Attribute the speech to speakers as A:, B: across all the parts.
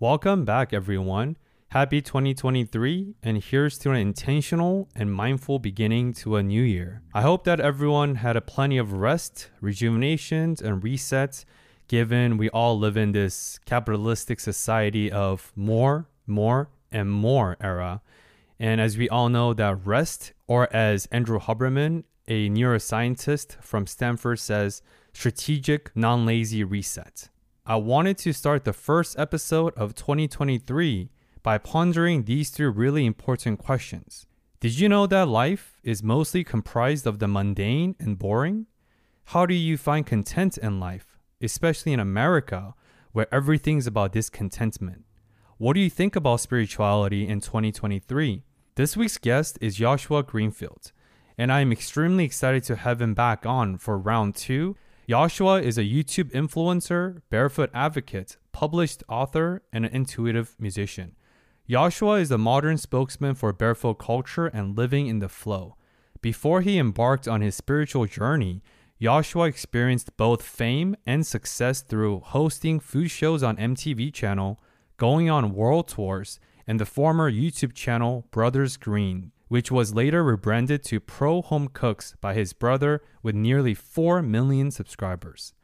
A: Welcome back, everyone. Happy 2023, and here's to an intentional and mindful beginning to a new year. I hope that everyone had a plenty of rest, rejuvenations, and resets, given we all live in this capitalistic society of more, more, and more era. And as we all know, that rest, or as Andrew Huberman, a neuroscientist from Stanford, says, strategic, non lazy reset. I wanted to start the first episode of 2023 by pondering these three really important questions. Did you know that life is mostly comprised of the mundane and boring? How do you find content in life, especially in America, where everything's about discontentment? What do you think about spirituality in 2023? This week's guest is Joshua Greenfield, and I am extremely excited to have him back on for round two. Joshua is a YouTube influencer, barefoot advocate, published author, and an intuitive musician. Joshua is a modern spokesman for barefoot culture and living in the flow. Before he embarked on his spiritual journey, Joshua experienced both fame and success through hosting food shows on MTV channel, going on world tours, and the former YouTube channel Brothers Green, which was later rebranded to Pro Home Cooks by his brother with nearly 4 million subscribers.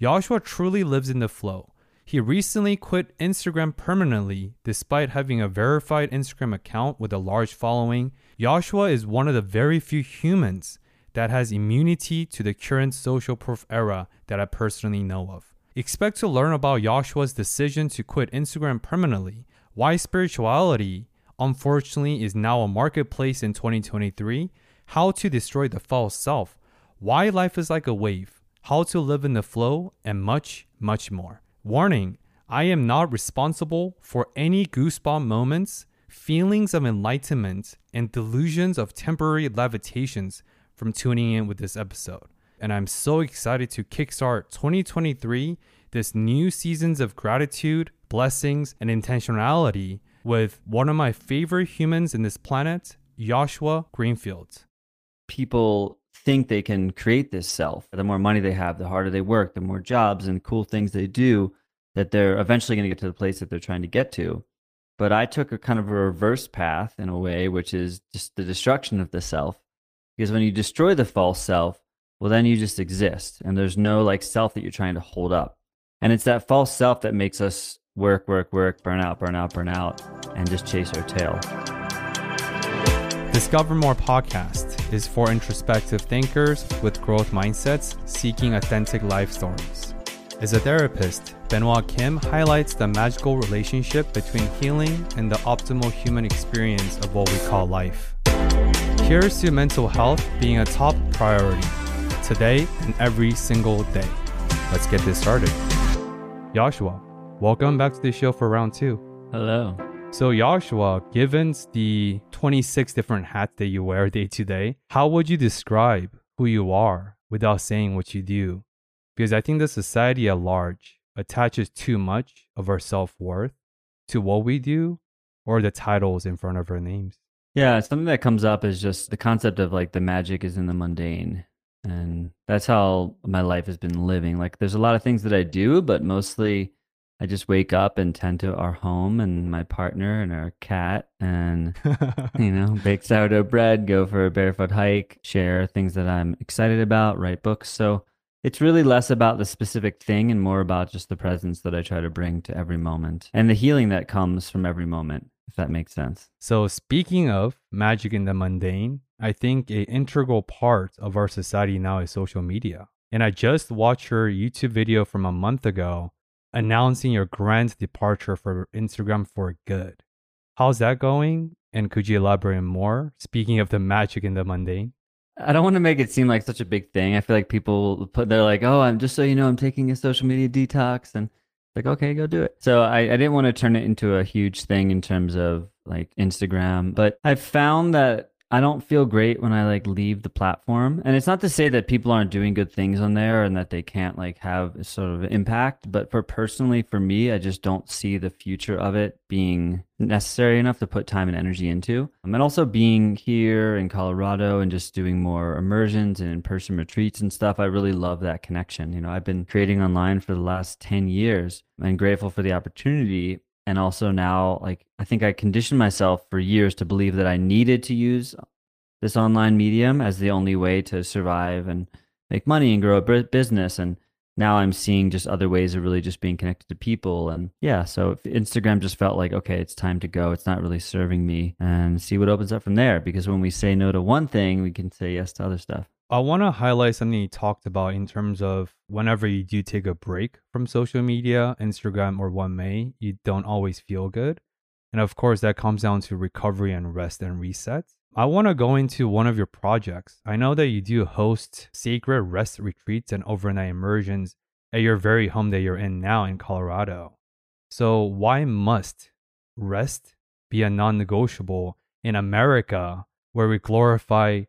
A: Joshua truly lives in the flow. He recently quit Instagram permanently despite having a verified Instagram account with a large following. Joshua is one of the very few humans that has immunity to the current social proof era that I personally know of. Expect to learn about Joshua's decision to quit Instagram permanently, why spirituality, unfortunately, is now a marketplace in 2023, how to destroy the false self, why life is like a wave, how to live in the flow, and much, much more. Warning I am not responsible for any goosebump moments, feelings of enlightenment, and delusions of temporary levitations from tuning in with this episode. And I'm so excited to kickstart 2023, this new seasons of gratitude, blessings, and intentionality with one of my favorite humans in this planet, Joshua Greenfield.
B: People think they can create this self. The more money they have, the harder they work, the more jobs and cool things they do, that they're eventually going to get to the place that they're trying to get to. But I took a kind of a reverse path in a way, which is just the destruction of the self. Because when you destroy the false self, well, then you just exist and there's no like self that you're trying to hold up. And it's that false self that makes us work, work, work, burn out, burn out, burn out, and just chase our tail.
A: Discover More podcast is for introspective thinkers with growth mindsets seeking authentic life stories. As a therapist, Benoit Kim highlights the magical relationship between healing and the optimal human experience of what we call life. Here's to mental health being a top priority today and every single day. Let's get this started. Joshua, welcome back to the show for round two.
B: Hello.
A: So, Joshua, given the 26 different hats that you wear day to day, how would you describe who you are without saying what you do? Because I think the society at large attaches too much of our self worth to what we do or the titles in front of our names.
B: Yeah, something that comes up is just the concept of like the magic is in the mundane. And that's how my life has been living. Like, there's a lot of things that I do, but mostly I just wake up and tend to our home and my partner and our cat and, you know, bake sourdough bread, go for a barefoot hike, share things that I'm excited about, write books. So it's really less about the specific thing and more about just the presence that I try to bring to every moment and the healing that comes from every moment, if that makes sense.
A: So, speaking of magic in the mundane, I think a integral part of our society now is social media. And I just watched your YouTube video from a month ago announcing your grand departure for Instagram for good. How's that going? And could you elaborate more? Speaking of the magic in the mundane.
B: I don't want to make it seem like such a big thing. I feel like people put they're like, "Oh, I'm just so you know, I'm taking a social media detox," and like, okay, go do it. So I, I didn't want to turn it into a huge thing in terms of like Instagram, but I found that I don't feel great when I like leave the platform. And it's not to say that people aren't doing good things on there and that they can't like have sort of impact, but for personally for me, I just don't see the future of it being necessary enough to put time and energy into. Um, and also being here in Colorado and just doing more immersions and in-person retreats and stuff, I really love that connection. You know, I've been creating online for the last 10 years and grateful for the opportunity and also now like I think I conditioned myself for years to believe that I needed to use this online medium as the only way to survive and make money and grow a business and now I'm seeing just other ways of really just being connected to people. And yeah, so Instagram just felt like, okay, it's time to go. It's not really serving me and see what opens up from there. Because when we say no to one thing, we can say yes to other stuff.
A: I want to highlight something you talked about in terms of whenever you do take a break from social media, Instagram or one may, you don't always feel good. And of course, that comes down to recovery and rest and reset. I want to go into one of your projects. I know that you do host sacred rest retreats and overnight immersions at your very home that you're in now in Colorado. So, why must rest be a non negotiable in America where we glorify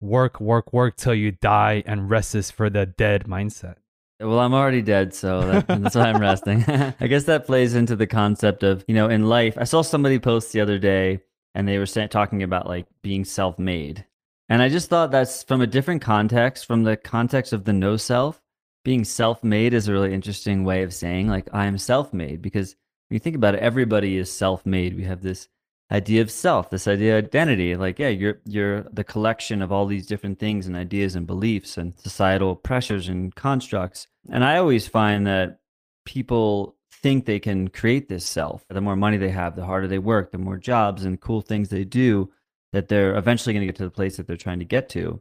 A: work, work, work till you die and rest is for the dead mindset?
B: Well, I'm already dead, so that, that's why I'm resting. I guess that plays into the concept of, you know, in life. I saw somebody post the other day and they were talking about like being self-made. And I just thought that's from a different context, from the context of the no self. Being self-made is a really interesting way of saying like I am self-made because when you think about it, everybody is self-made. We have this idea of self, this idea of identity. Like, yeah, you're you're the collection of all these different things and ideas and beliefs and societal pressures and constructs. And I always find that people think they can create this self. The more money they have, the harder they work, the more jobs and cool things they do, that they're eventually going to get to the place that they're trying to get to.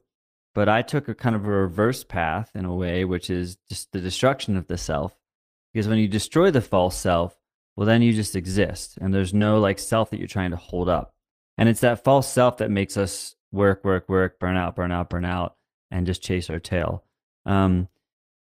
B: But I took a kind of a reverse path in a way, which is just the destruction of the self. Because when you destroy the false self, well, then you just exist and there's no like self that you're trying to hold up. And it's that false self that makes us work, work, work, burn out, burn out, burn out, and just chase our tail. Um,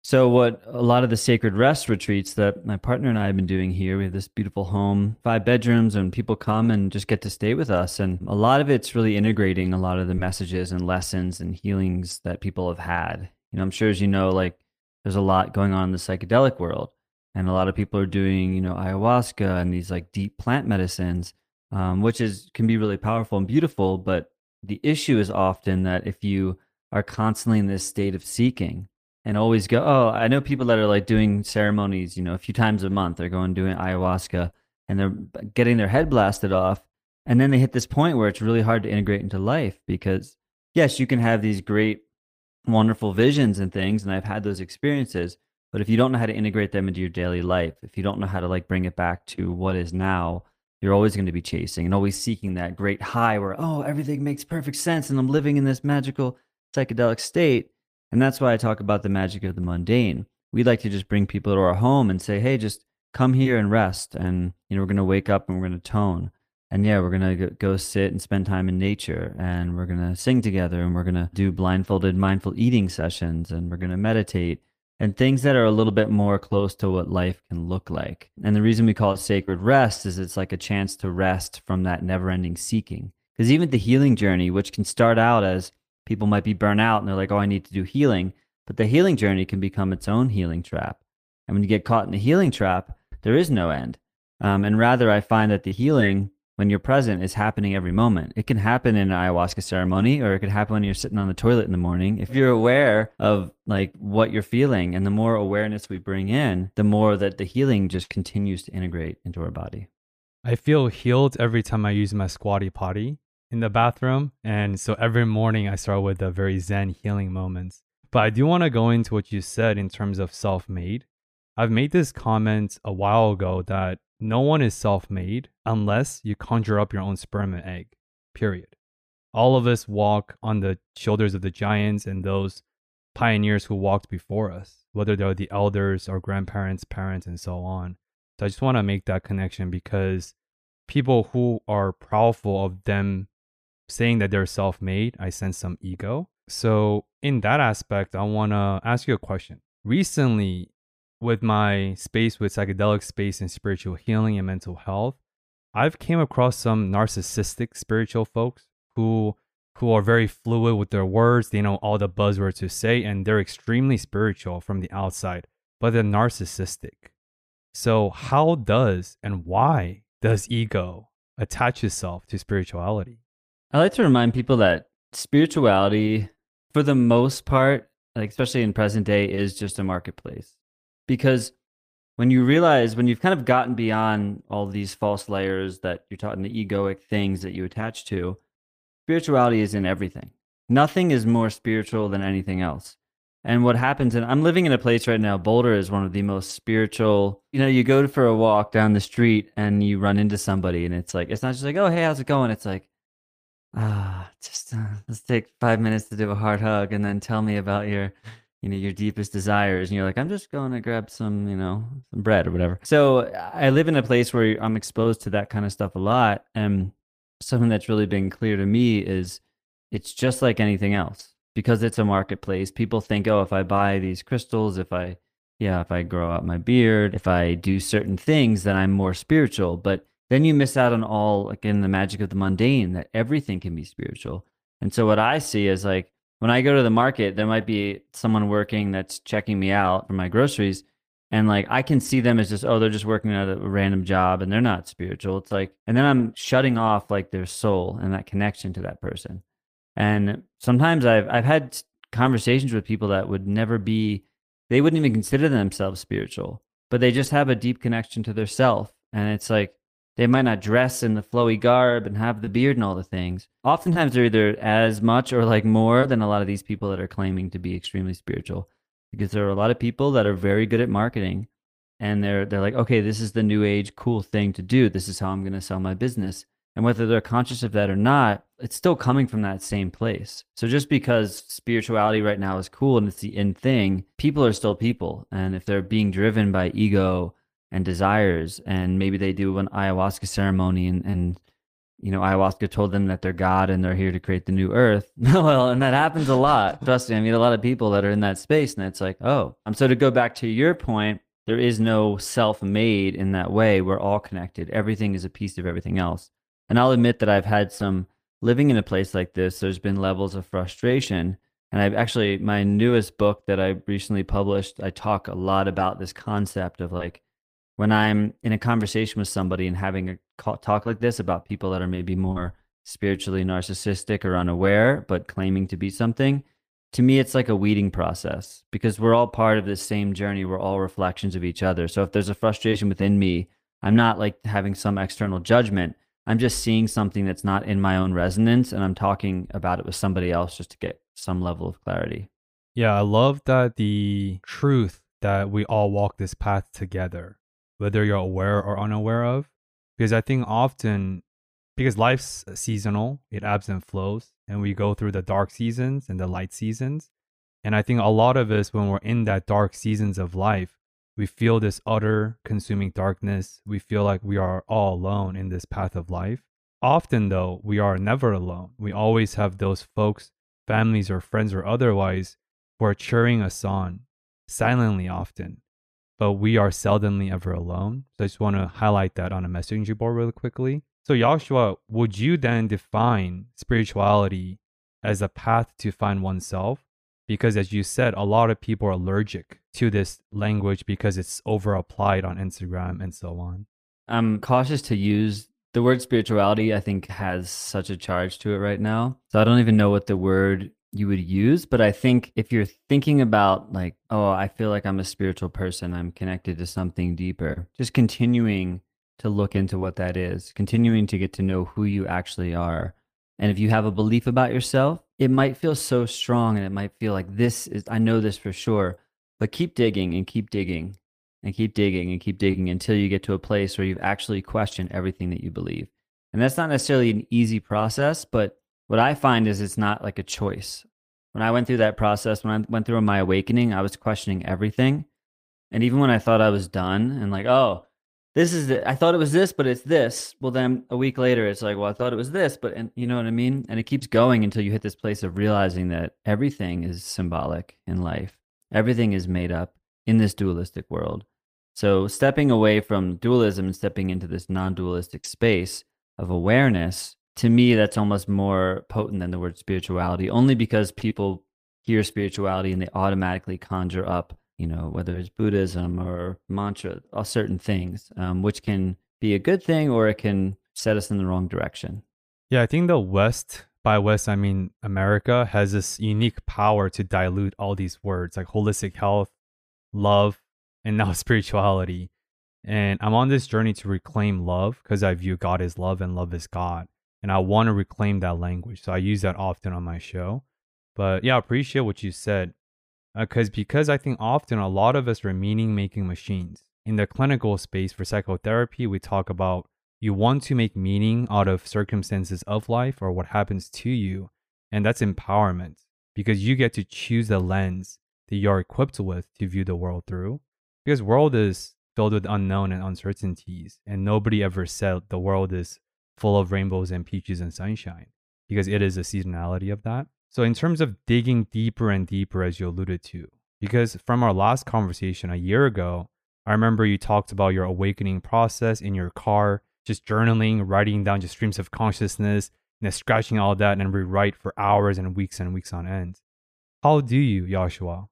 B: so, what a lot of the sacred rest retreats that my partner and I have been doing here, we have this beautiful home, five bedrooms, and people come and just get to stay with us. And a lot of it's really integrating a lot of the messages and lessons and healings that people have had. You know, I'm sure as you know, like there's a lot going on in the psychedelic world, and a lot of people are doing, you know, ayahuasca and these like deep plant medicines, um, which is can be really powerful and beautiful. But the issue is often that if you are constantly in this state of seeking, and always go, oh, I know people that are like doing ceremonies, you know, a few times a month. They're going doing ayahuasca and they're getting their head blasted off. And then they hit this point where it's really hard to integrate into life because, yes, you can have these great, wonderful visions and things. And I've had those experiences. But if you don't know how to integrate them into your daily life, if you don't know how to like bring it back to what is now, you're always going to be chasing and always seeking that great high where, oh, everything makes perfect sense and I'm living in this magical psychedelic state and that's why I talk about the magic of the mundane. We'd like to just bring people to our home and say, hey, just come here and rest. And, you know, we're going to wake up and we're going to tone. And yeah, we're going to go sit and spend time in nature and we're going to sing together and we're going to do blindfolded mindful eating sessions and we're going to meditate and things that are a little bit more close to what life can look like. And the reason we call it sacred rest is it's like a chance to rest from that never ending seeking. Because even the healing journey, which can start out as people might be burnt out and they're like, oh, I need to do healing. But the healing journey can become its own healing trap. And when you get caught in the healing trap, there is no end. Um, and rather, I find that the healing, when you're present, is happening every moment. It can happen in an ayahuasca ceremony, or it could happen when you're sitting on the toilet in the morning. If you're aware of like what you're feeling, and the more awareness we bring in, the more that the healing just continues to integrate into our body.
A: I feel healed every time I use my squatty potty in the bathroom. And so every morning I start with a very Zen healing moments. But I do want to go into what you said in terms of self made. I've made this comment a while ago that no one is self made unless you conjure up your own sperm and egg, period. All of us walk on the shoulders of the giants and those pioneers who walked before us, whether they're the elders or grandparents, parents, and so on. So I just want to make that connection because people who are proudful of them saying that they're self made, I sense some ego. So, in that aspect, I want to ask you a question. Recently, with my space with psychedelic space and spiritual healing and mental health, I've came across some narcissistic spiritual folks who who are very fluid with their words. They know all the buzzwords to say, and they're extremely spiritual from the outside, but they're narcissistic. So, how does and why does ego attach itself to spirituality?
B: I like to remind people that spirituality, for the most part, like especially in present day, is just a marketplace. Because when you realize when you've kind of gotten beyond all these false layers that you're taught in the egoic things that you attach to, spirituality is in everything. Nothing is more spiritual than anything else. And what happens, and I'm living in a place right now, Boulder is one of the most spiritual. You know, you go for a walk down the street and you run into somebody, and it's like, it's not just like, oh, hey, how's it going? It's like, ah, just uh, let's take five minutes to do a hard hug and then tell me about your, you know, your deepest desires. And you're like, I'm just going to grab some, you know, some bread or whatever. So I live in a place where I'm exposed to that kind of stuff a lot. And something that's really been clear to me is it's just like anything else because it's a marketplace. People think, oh, if I buy these crystals, if I, yeah, if I grow out my beard, if I do certain things, then I'm more spiritual. But then you miss out on all, again, the magic of the mundane that everything can be spiritual. And so what I see is like when I go to the market, there might be someone working that's checking me out for my groceries. And like I can see them as just, oh, they're just working at a random job and they're not spiritual. It's like, and then I'm shutting off like their soul and that connection to that person. And sometimes I've I've had conversations with people that would never be they wouldn't even consider themselves spiritual, but they just have a deep connection to their self. And it's like they might not dress in the flowy garb and have the beard and all the things. Oftentimes they're either as much or like more than a lot of these people that are claiming to be extremely spiritual. Because there are a lot of people that are very good at marketing and they're they're like, okay, this is the new age cool thing to do. This is how I'm gonna sell my business. And whether they're conscious of that or not, it's still coming from that same place. So just because spirituality right now is cool and it's the in thing, people are still people. And if they're being driven by ego and desires, and maybe they do an ayahuasca ceremony and, and you know, ayahuasca told them that they're God and they're here to create the new earth. well, and that happens a lot. Trust me, I meet a lot of people that are in that space, and it's like, oh. Um, so to go back to your point, there is no self made in that way. We're all connected. Everything is a piece of everything else. And I'll admit that I've had some living in a place like this, there's been levels of frustration. And I've actually, my newest book that I recently published, I talk a lot about this concept of like when I'm in a conversation with somebody and having a talk like this about people that are maybe more spiritually narcissistic or unaware, but claiming to be something. To me, it's like a weeding process because we're all part of this same journey. We're all reflections of each other. So if there's a frustration within me, I'm not like having some external judgment. I'm just seeing something that's not in my own resonance and I'm talking about it with somebody else just to get some level of clarity.
A: Yeah, I love that the truth that we all walk this path together, whether you're aware or unaware of. Because I think often, because life's seasonal, it ebbs and flows, and we go through the dark seasons and the light seasons. And I think a lot of us, when we're in that dark seasons of life, we feel this utter consuming darkness. We feel like we are all alone in this path of life. Often, though, we are never alone. We always have those folks, families, or friends, or otherwise, who are cheering us on, silently often. But we are seldomly ever alone. So I just want to highlight that on a messaging board really quickly. So, Joshua, would you then define spirituality as a path to find oneself? Because, as you said, a lot of people are allergic to this language because it's over applied on Instagram and so on.
B: I'm cautious to use the word spirituality, I think, has such a charge to it right now. So I don't even know what the word you would use. But I think if you're thinking about, like, oh, I feel like I'm a spiritual person, I'm connected to something deeper, just continuing to look into what that is, continuing to get to know who you actually are. And if you have a belief about yourself, it might feel so strong and it might feel like this is, I know this for sure. But keep digging and keep digging and keep digging and keep digging until you get to a place where you've actually questioned everything that you believe. And that's not necessarily an easy process, but what I find is it's not like a choice. When I went through that process, when I went through my awakening, I was questioning everything. And even when I thought I was done and like, oh, this is it. I thought it was this, but it's this. Well, then a week later, it's like, well, I thought it was this, but and you know what I mean. And it keeps going until you hit this place of realizing that everything is symbolic in life. Everything is made up in this dualistic world. So, stepping away from dualism and stepping into this non dualistic space of awareness, to me, that's almost more potent than the word spirituality, only because people hear spirituality and they automatically conjure up, you know, whether it's Buddhism or mantra, all certain things, um, which can be a good thing or it can set us in the wrong direction.
A: Yeah, I think the West by West, I mean America has this unique power to dilute all these words like holistic health, love, and now spirituality. And I'm on this journey to reclaim love because I view God as love and love is God. And I want to reclaim that language. So I use that often on my show. But yeah, I appreciate what you said. Because uh, because I think often a lot of us are meaning making machines. In the clinical space for psychotherapy, we talk about you want to make meaning out of circumstances of life or what happens to you. And that's empowerment because you get to choose the lens that you're equipped with to view the world through. Because world is filled with unknown and uncertainties, and nobody ever said the world is full of rainbows and peaches and sunshine because it is a seasonality of that. So, in terms of digging deeper and deeper, as you alluded to, because from our last conversation a year ago, I remember you talked about your awakening process in your car, just journaling, writing down just streams of consciousness, and then scratching all that and rewrite for hours and weeks and weeks on end. How do you, Joshua,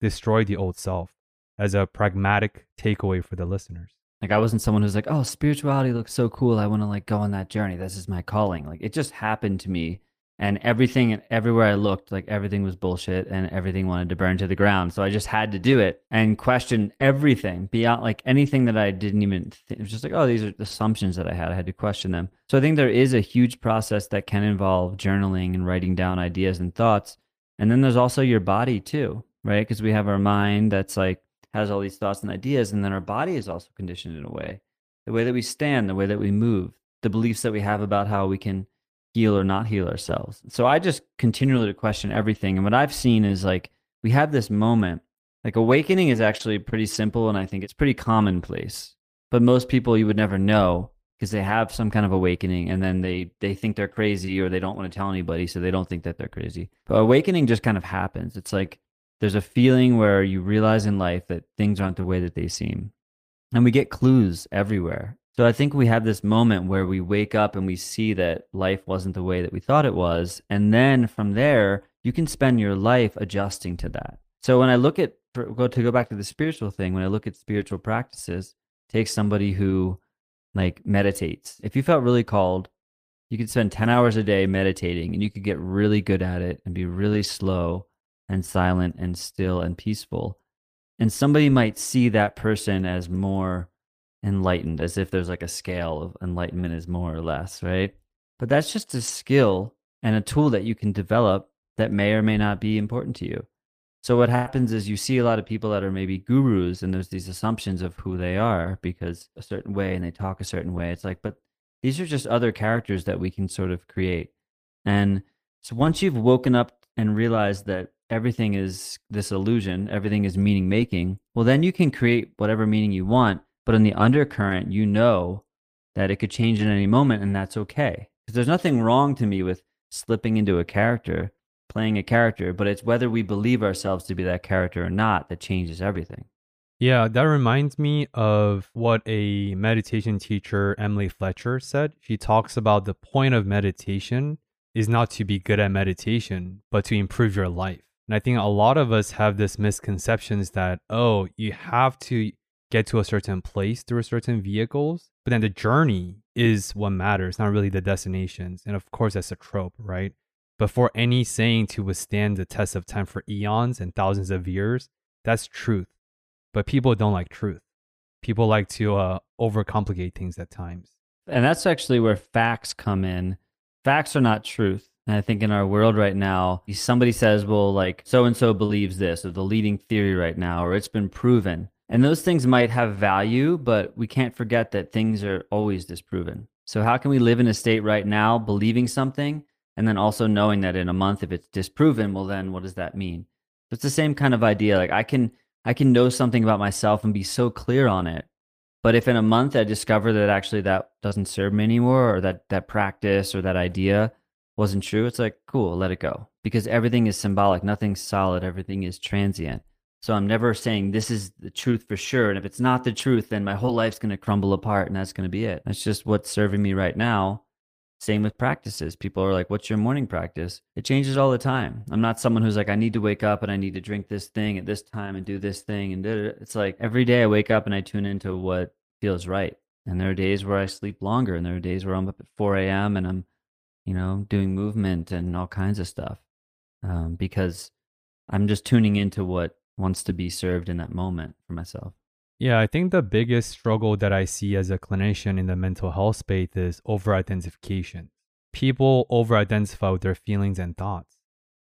A: destroy the old self as a pragmatic takeaway for the listeners?
B: Like I wasn't someone who's like, oh, spirituality looks so cool. I want to like go on that journey. This is my calling. Like it just happened to me and everything and everywhere I looked, like everything was bullshit and everything wanted to burn to the ground. So I just had to do it and question everything beyond like anything that I didn't even think. It was just like, oh, these are assumptions that I had. I had to question them. So I think there is a huge process that can involve journaling and writing down ideas and thoughts. And then there's also your body too, right? Because we have our mind that's like has all these thoughts and ideas. And then our body is also conditioned in a way the way that we stand, the way that we move, the beliefs that we have about how we can heal or not heal ourselves. So I just continually to question everything. And what I've seen is like we have this moment, like awakening is actually pretty simple and I think it's pretty commonplace. But most people you would never know because they have some kind of awakening and then they they think they're crazy or they don't want to tell anybody so they don't think that they're crazy. But awakening just kind of happens. It's like there's a feeling where you realize in life that things aren't the way that they seem. And we get clues everywhere. So I think we have this moment where we wake up and we see that life wasn't the way that we thought it was. And then from there, you can spend your life adjusting to that. So when I look at, go to go back to the spiritual thing, when I look at spiritual practices, take somebody who like meditates. If you felt really called, you could spend 10 hours a day meditating and you could get really good at it and be really slow and silent and still and peaceful. And somebody might see that person as more enlightened, as if there's like a scale of enlightenment is more or less, right? But that's just a skill and a tool that you can develop that may or may not be important to you. So what happens is you see a lot of people that are maybe gurus and there's these assumptions of who they are because a certain way and they talk a certain way. It's like, but these are just other characters that we can sort of create. And so once you've woken up and realized that everything is this illusion, everything is meaning making, well, then you can create whatever meaning you want but in the undercurrent, you know that it could change at any moment, and that's okay. Because there's nothing wrong to me with slipping into a character, playing a character, but it's whether we believe ourselves to be that character or not that changes everything.
A: Yeah, that reminds me of what a meditation teacher, Emily Fletcher, said. She talks about the point of meditation is not to be good at meditation, but to improve your life. And I think a lot of us have this misconceptions that, oh, you have to get to a certain place through certain vehicles, but then the journey is what matters, not really the destinations. And of course, that's a trope, right? But for any saying to withstand the test of time for eons and thousands of years, that's truth. But people don't like truth. People like to uh, overcomplicate things at times.
B: And that's actually where facts come in. Facts are not truth. And I think in our world right now, somebody says, well, like so and so believes this, or the leading theory right now, or it's been proven. And those things might have value, but we can't forget that things are always disproven. So, how can we live in a state right now believing something and then also knowing that in a month, if it's disproven, well, then what does that mean? So it's the same kind of idea. Like, I can. I can know something about myself and be so clear on it. But if in a month I discover that actually that doesn't serve me anymore or that that practice or that idea wasn't true, it's like, cool, let it go. Because everything is symbolic, nothing's solid, everything is transient. So I'm never saying this is the truth for sure. And if it's not the truth, then my whole life's going to crumble apart and that's going to be it. That's just what's serving me right now. Same with practices. People are like, what's your morning practice? It changes all the time. I'm not someone who's like, I need to wake up and I need to drink this thing at this time and do this thing. And it's like every day I wake up and I tune into what feels right. And there are days where I sleep longer and there are days where I'm up at 4 a.m. and I'm, you know, doing movement and all kinds of stuff um, because I'm just tuning into what wants to be served in that moment for myself.
A: Yeah, I think the biggest struggle that I see as a clinician in the mental health space is over identification. People over identify with their feelings and thoughts.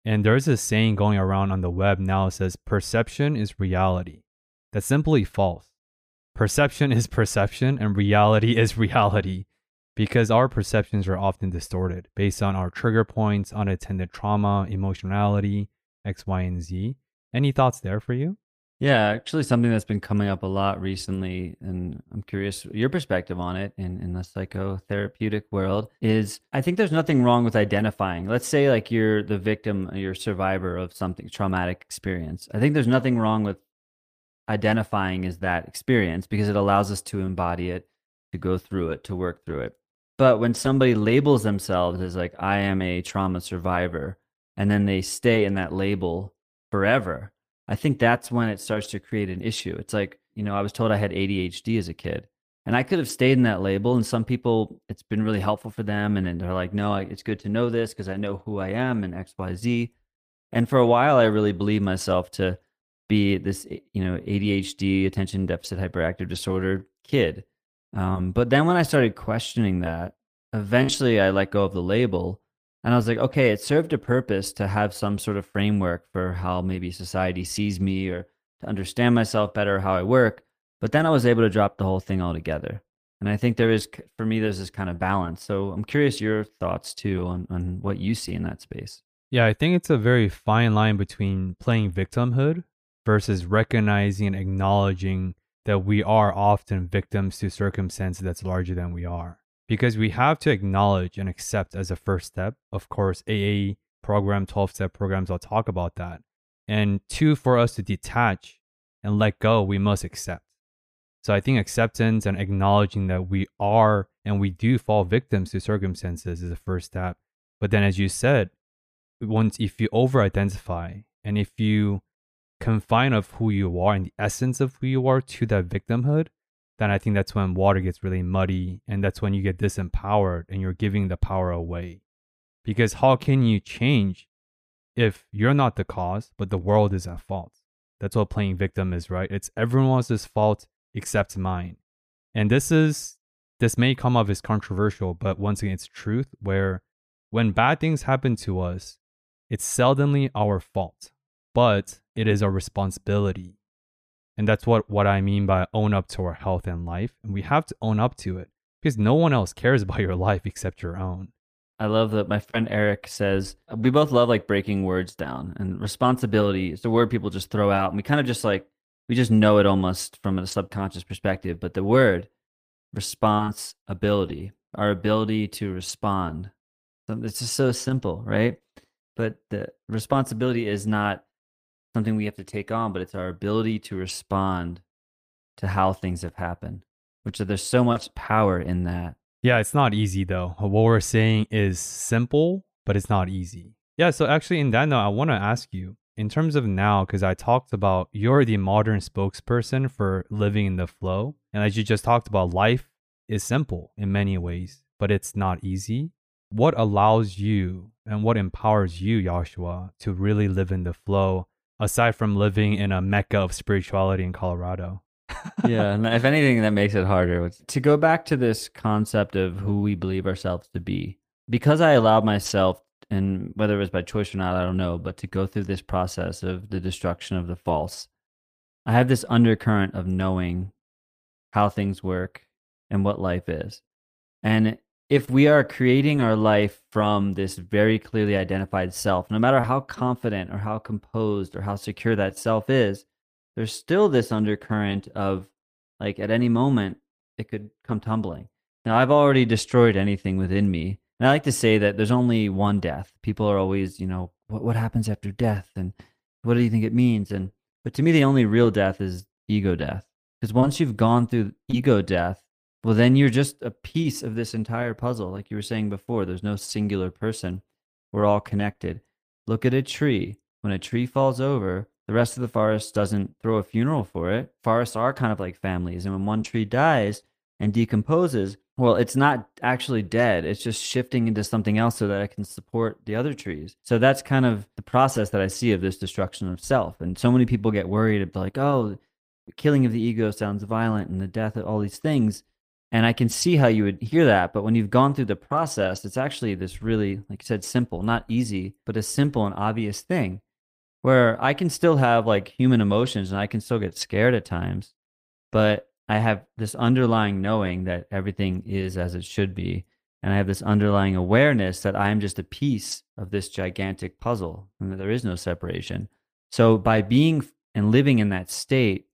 A: And there's a saying going around on the web now that says perception is reality. That's simply false. Perception is perception and reality is reality because our perceptions are often distorted based on our trigger points, unattended trauma, emotionality, X, Y, and Z. Any thoughts there for you?
B: Yeah, actually, something that's been coming up a lot recently, and I'm curious your perspective on it in, in the psychotherapeutic world is I think there's nothing wrong with identifying. Let's say, like, you're the victim, you're a survivor of something traumatic experience. I think there's nothing wrong with identifying as that experience because it allows us to embody it, to go through it, to work through it. But when somebody labels themselves as, like, I am a trauma survivor, and then they stay in that label forever I think that's when it starts to create an issue. It's like, you know, I was told I had ADHD as a kid. And I could have stayed in that label. And some people, it's been really helpful for them. And then they're like, no, it's good to know this because I know who I am and XYZ. And for a while, I really believed myself to be this, eh, you know, ADHD, attention deficit hyperactive disorder kid. Um, but then when I started questioning that, eventually I let go of the label and I was like, okay, it served a purpose to have some sort of framework for how maybe society sees me or to understand myself better, how I work. But then I was able to drop the whole thing altogether. And I think there is, for me, there's this kind of balance. So I'm curious your thoughts too on, on what you see in that space.
A: Yeah, I think it's a very fine line between playing victimhood versus recognizing and acknowledging that we are often victims to circumstances that's larger than we are because we have to acknowledge and accept as a first step. Of course, AA program, 12 step programs, I'll talk about that. And two, for us to detach and let go, we must accept. So I think acceptance and acknowledging that we are and we do fall victims to circumstances is the first step. But then, as you said, once if you over identify and if you confine of who you are and the essence of who you are to that victimhood, then I think that's when water gets really muddy and that's when you get disempowered and you're giving the power away. Because how can you change if you're not the cause, but the world is at fault? That's what playing victim is, right? It's everyone else's fault except mine. And this is this may come off as controversial, but once again, it's truth where when bad things happen to us, it's seldomly our fault, but it is our responsibility and that's what, what I mean by own up to our health and life. And we have to own up to it because no one else cares about your life except your own.
B: I love that my friend Eric says uh, we both love like breaking words down and responsibility is a word people just throw out and we kind of just like we just know it almost from a subconscious perspective. But the word responsibility, our ability to respond, um, it's just so simple, right? But the responsibility is not something we have to take on, but it's our ability to respond to how things have happened, which there's so much power in that.
A: Yeah, it's not easy though. What we're saying is simple, but it's not easy. Yeah, so actually, in that note, I want to ask you in terms of now, because I talked about you're the modern spokesperson for living in the flow. And as you just talked about, life is simple in many ways, but it's not easy. What allows you and what empowers you, Joshua, to really live in the flow aside from living in a mecca of spirituality in Colorado.
B: yeah, and if anything, that makes it harder. To go back to this concept of who we believe ourselves to be, because I allowed myself, and whether it was by choice or not, I don't know, but to go through this process of the destruction of the false, I have this undercurrent of knowing how things work and what life is. And if we are creating our life from this very clearly identified self, no matter how confident or how composed or how secure that self is, there's still this undercurrent of like at any moment it could come tumbling. Now, I've already destroyed anything within me. And I like to say that there's only one death. People are always, you know, what, what happens after death? And what do you think it means? And, but to me, the only real death is ego death. Because once you've gone through ego death, well, then you're just a piece of this entire puzzle. Like you were saying before, there's no singular person. We're all connected. Look at a tree. When a tree falls over, the rest of the forest doesn't throw a funeral for it. Forests are kind of like families. And when one tree dies and decomposes, well, it's not actually dead. It's just shifting into something else so that it can support the other trees. So that's kind of the process that I see of this destruction of self. And so many people get worried about like, oh, the killing of the ego sounds violent and the death of all these things. And I can see how you would hear that. But when you've gone through the process, it's actually this really, like you said, simple, not easy, but a simple and obvious thing where I can still have like human emotions and I can still get scared at times. But I have this underlying knowing that everything is as it should be. And I have this underlying awareness that I am just a piece of this gigantic puzzle and that there is no separation. So by being and living in that state,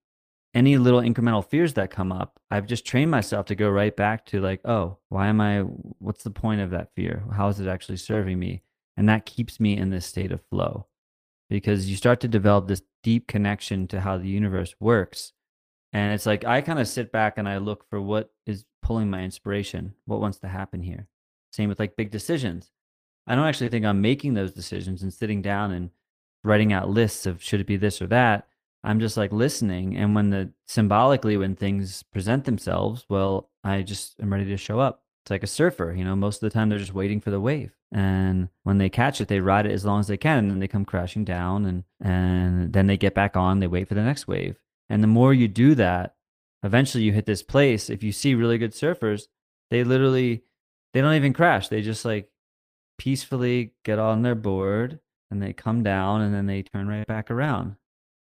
B: any little incremental fears that come up, I've just trained myself to go right back to like, oh, why am I, what's the point of that fear? How is it actually serving me? And that keeps me in this state of flow because you start to develop this deep connection to how the universe works. And it's like, I kind of sit back and I look for what is pulling my inspiration, what wants to happen here. Same with like big decisions. I don't actually think I'm making those decisions and sitting down and writing out lists of should it be this or that. I'm just like listening. And when the symbolically, when things present themselves, well, I just am ready to show up. It's like a surfer, you know, most of the time they're just waiting for the wave. And when they catch it, they ride it as long as they can. And then they come crashing down and, and then they get back on, they wait for the next wave. And the more you do that, eventually you hit this place. If you see really good surfers, they literally, they don't even crash. They just like peacefully get on their board and they come down and then they turn right back around.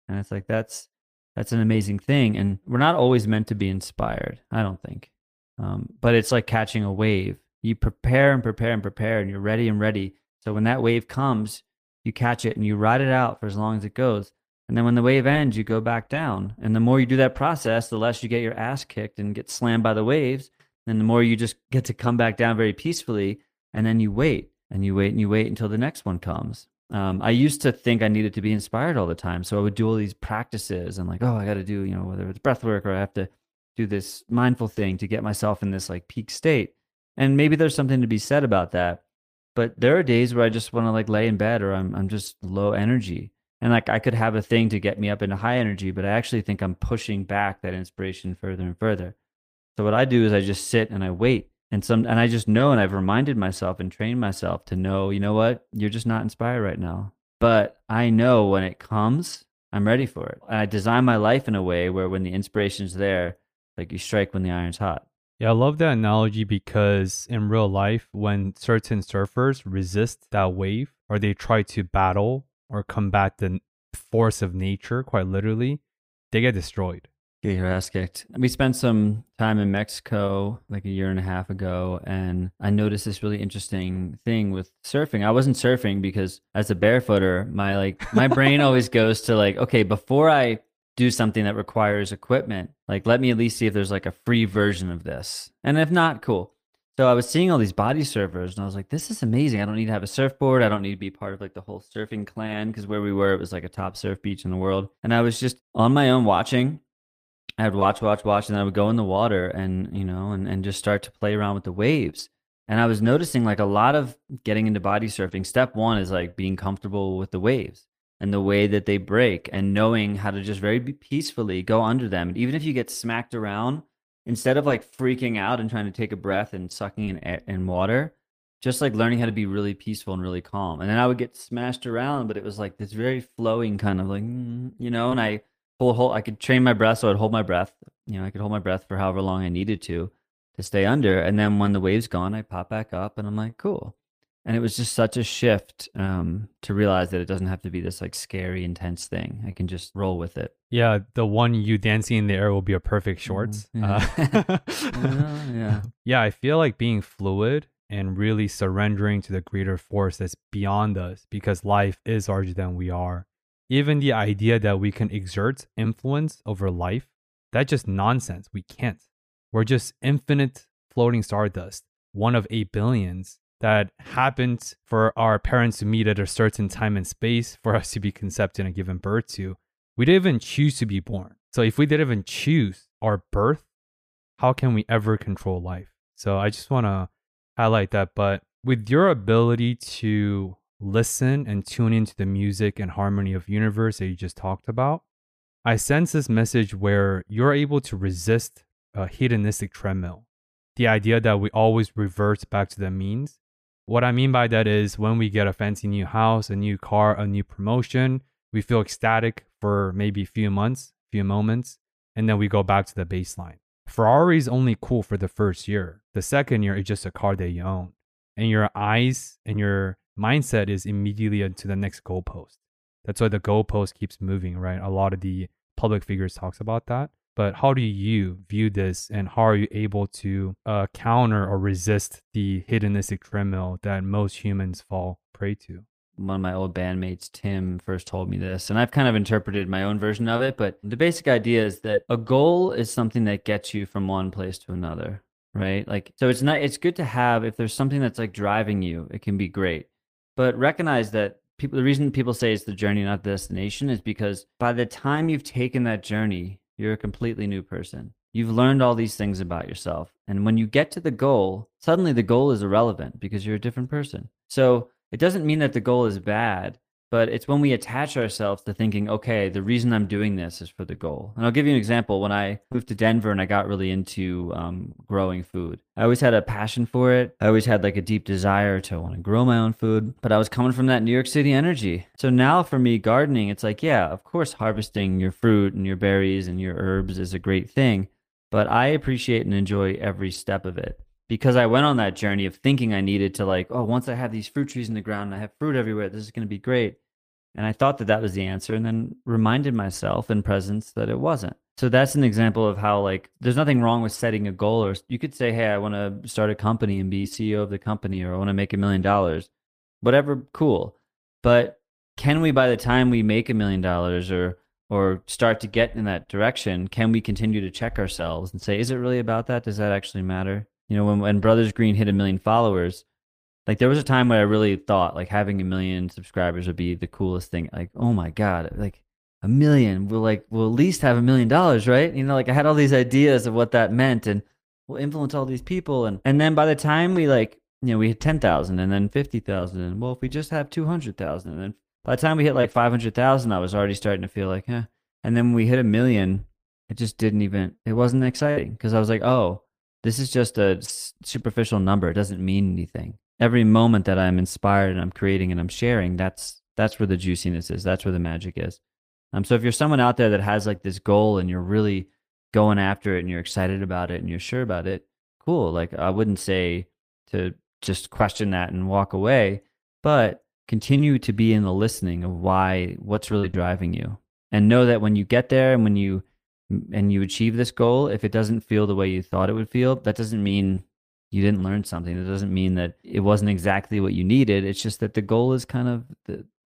B: And it's like that's that's an amazing thing. And we're not always meant to be inspired, I don't think. Um, but it's like catching a wave. You prepare and prepare and prepare, and you're ready and ready. So when that wave comes, you catch it and you ride it out for as long as it goes. And then when the wave ends, you go back down. And the more you do that process, the less you get your ass kicked and get slammed by the waves. And the more you just get to come back down very peacefully. And then you wait and you wait and you wait until the next one comes. Um, I used to think I needed to be inspired all the time. So I would do all these practices and like, oh, I got to do, you know, whether it's breath work or I have to do this mindful thing to get myself in this like peak state. And maybe there's something to be said about that. But there are days where I just want to like lay in bed or I'm, I'm just low energy. And like I could have a thing to get me up into high energy, but I actually think I'm pushing back that inspiration further and further. So what I do is I just sit and I wait and some and i just know and i've reminded myself and trained myself to know you know what? You're just not inspired right now. But i know when it comes i'm ready for it. And i design my life in a way where when the inspiration's there like you strike when the iron's hot.
A: Yeah i love that analogy because in real life when certain surfers resist that wave or they try to battle or combat the force of nature quite literally they get destroyed
B: Get your ass kicked. We spent some time in Mexico like a year and a half ago, and I noticed this really interesting thing with surfing. I wasn't surfing because as a barefooter, my like my brain always goes to like, okay, before I do something that requires equipment, like let me at least see if there's like a free version of this. And if not, cool. So I was seeing all these body surfers and I was like, this is amazing. I don't need to have a surfboard. I don't need to be part of like the whole surfing clan because where we were, it was like a top surf beach in the world. And I was just on my own watching I would watch, watch, watch, and then I would go in the water and you know, and and just start to play around with the waves. And I was noticing like a lot of getting into body surfing. Step one is like being comfortable with the waves and the way that they break, and knowing how to just very peacefully go under them. And even if you get smacked around, instead of like freaking out and trying to take a breath and sucking in in water, just like learning how to be really peaceful and really calm. And then I would get smashed around, but it was like this very flowing kind of like, mm, you know, and I hold, hold I could train my breath so I'd hold my breath. You know, I could hold my breath for however long I needed to to stay under. And then when the wave's gone, I pop back up and I'm like, cool. And it was just such a shift um, to realize that it doesn't have to be this like scary, intense thing. I can just roll with it.
A: Yeah, the one you dancing in the air will be a perfect mm-hmm. shorts.
B: Mm, yeah. Uh, yeah.
A: Yeah, I feel like being fluid and really surrendering to the greater force that's beyond us because life is larger than we are even the idea that we can exert influence over life, that's just nonsense. We can't. We're just infinite floating stardust, one of eight billions that happened for our parents to meet at a certain time and space for us to be conceived and given birth to. We didn't even choose to be born. So if we didn't even choose our birth, how can we ever control life? So I just want to highlight that. But with your ability to listen and tune into the music and harmony of universe that you just talked about, I sense this message where you're able to resist a hedonistic treadmill. The idea that we always revert back to the means. What I mean by that is when we get a fancy new house, a new car, a new promotion, we feel ecstatic for maybe a few months, few moments. and then we go back to the baseline. Ferrari is only cool for the first year. The second year, it's just a car that you own. And your eyes and your mindset is immediately into the next goalpost. That's why the goalpost keeps moving, right? A lot of the public figures talks about that. But how do you view this and how are you able to uh, counter or resist the hedonistic treadmill that most humans fall prey to?
B: one of my old bandmates, Tim, first told me this, and I've kind of interpreted my own version of it. But the basic idea is that a goal is something that gets you from one place to another, right? Like, so it's not, it's good to have, if there's something that's like driving you, it can be great. But recognize that people, the reason people say it's the journey, not the destination, is because by the time you've taken that journey, you're a completely new person. You've learned all these things about yourself. And when you get to the goal, suddenly the goal is irrelevant because you're a different person. So, it doesn't mean that the goal is bad, but it's when we attach ourselves to thinking, okay, the reason I'm doing this is for the goal. And I'll give you an example. When I moved to Denver and I got really into um, growing food, I always had a passion for it. I always had like a deep desire to want to grow my own food, but I was coming from that New York City energy. So now for me, gardening, it's like, yeah, of course, harvesting your fruit and your berries and your herbs is a great thing, but I appreciate and enjoy every step of it because I went on that journey of thinking I needed to like, oh, once I have these fruit trees in the ground and I have fruit everywhere, this is going to be great. And I thought that that was the answer and then reminded myself in presence that it wasn't. So that's an example of how like there's nothing wrong with setting a goal or you could say, "Hey, I want to start a company and be CEO of the company or I want to make a million dollars." Whatever, cool. But can we by the time we make a million dollars or or start to get in that direction, can we continue to check ourselves and say, is it really about that? Does that actually matter? You know, when, when Brothers Green hit a million followers, like there was a time where I really thought like having a million subscribers would be the coolest thing. Like, oh my God, like a million, we'll like, we'll at least have a million dollars, right? You know, like I had all these ideas of what that meant and we'll influence all these people. And, and then by the time we like, you know, we hit 10,000 and then 50,000. And well, if we just have 200,000 and then by the time we hit like 500,000, I was already starting to feel like, eh. And then when we hit a million, it just didn't even, it wasn't exciting because I was like, oh, this is just a superficial number. It doesn't mean anything. Every moment that I'm inspired and I'm creating and I'm sharing, that's that's where the juiciness is. That's where the magic is. Um, so if you're someone out there that has like this goal and you're really going after it and you're excited about it and you're sure about it, cool. Like I wouldn't say to just question that and walk away, but continue to be in the listening of why what's really driving you and know that when you get there and when you and you achieve this goal, if it doesn't feel the way you thought it would feel, that doesn't mean you didn't learn something. It doesn't mean that it wasn't exactly what you needed. It's just that the goal is kind of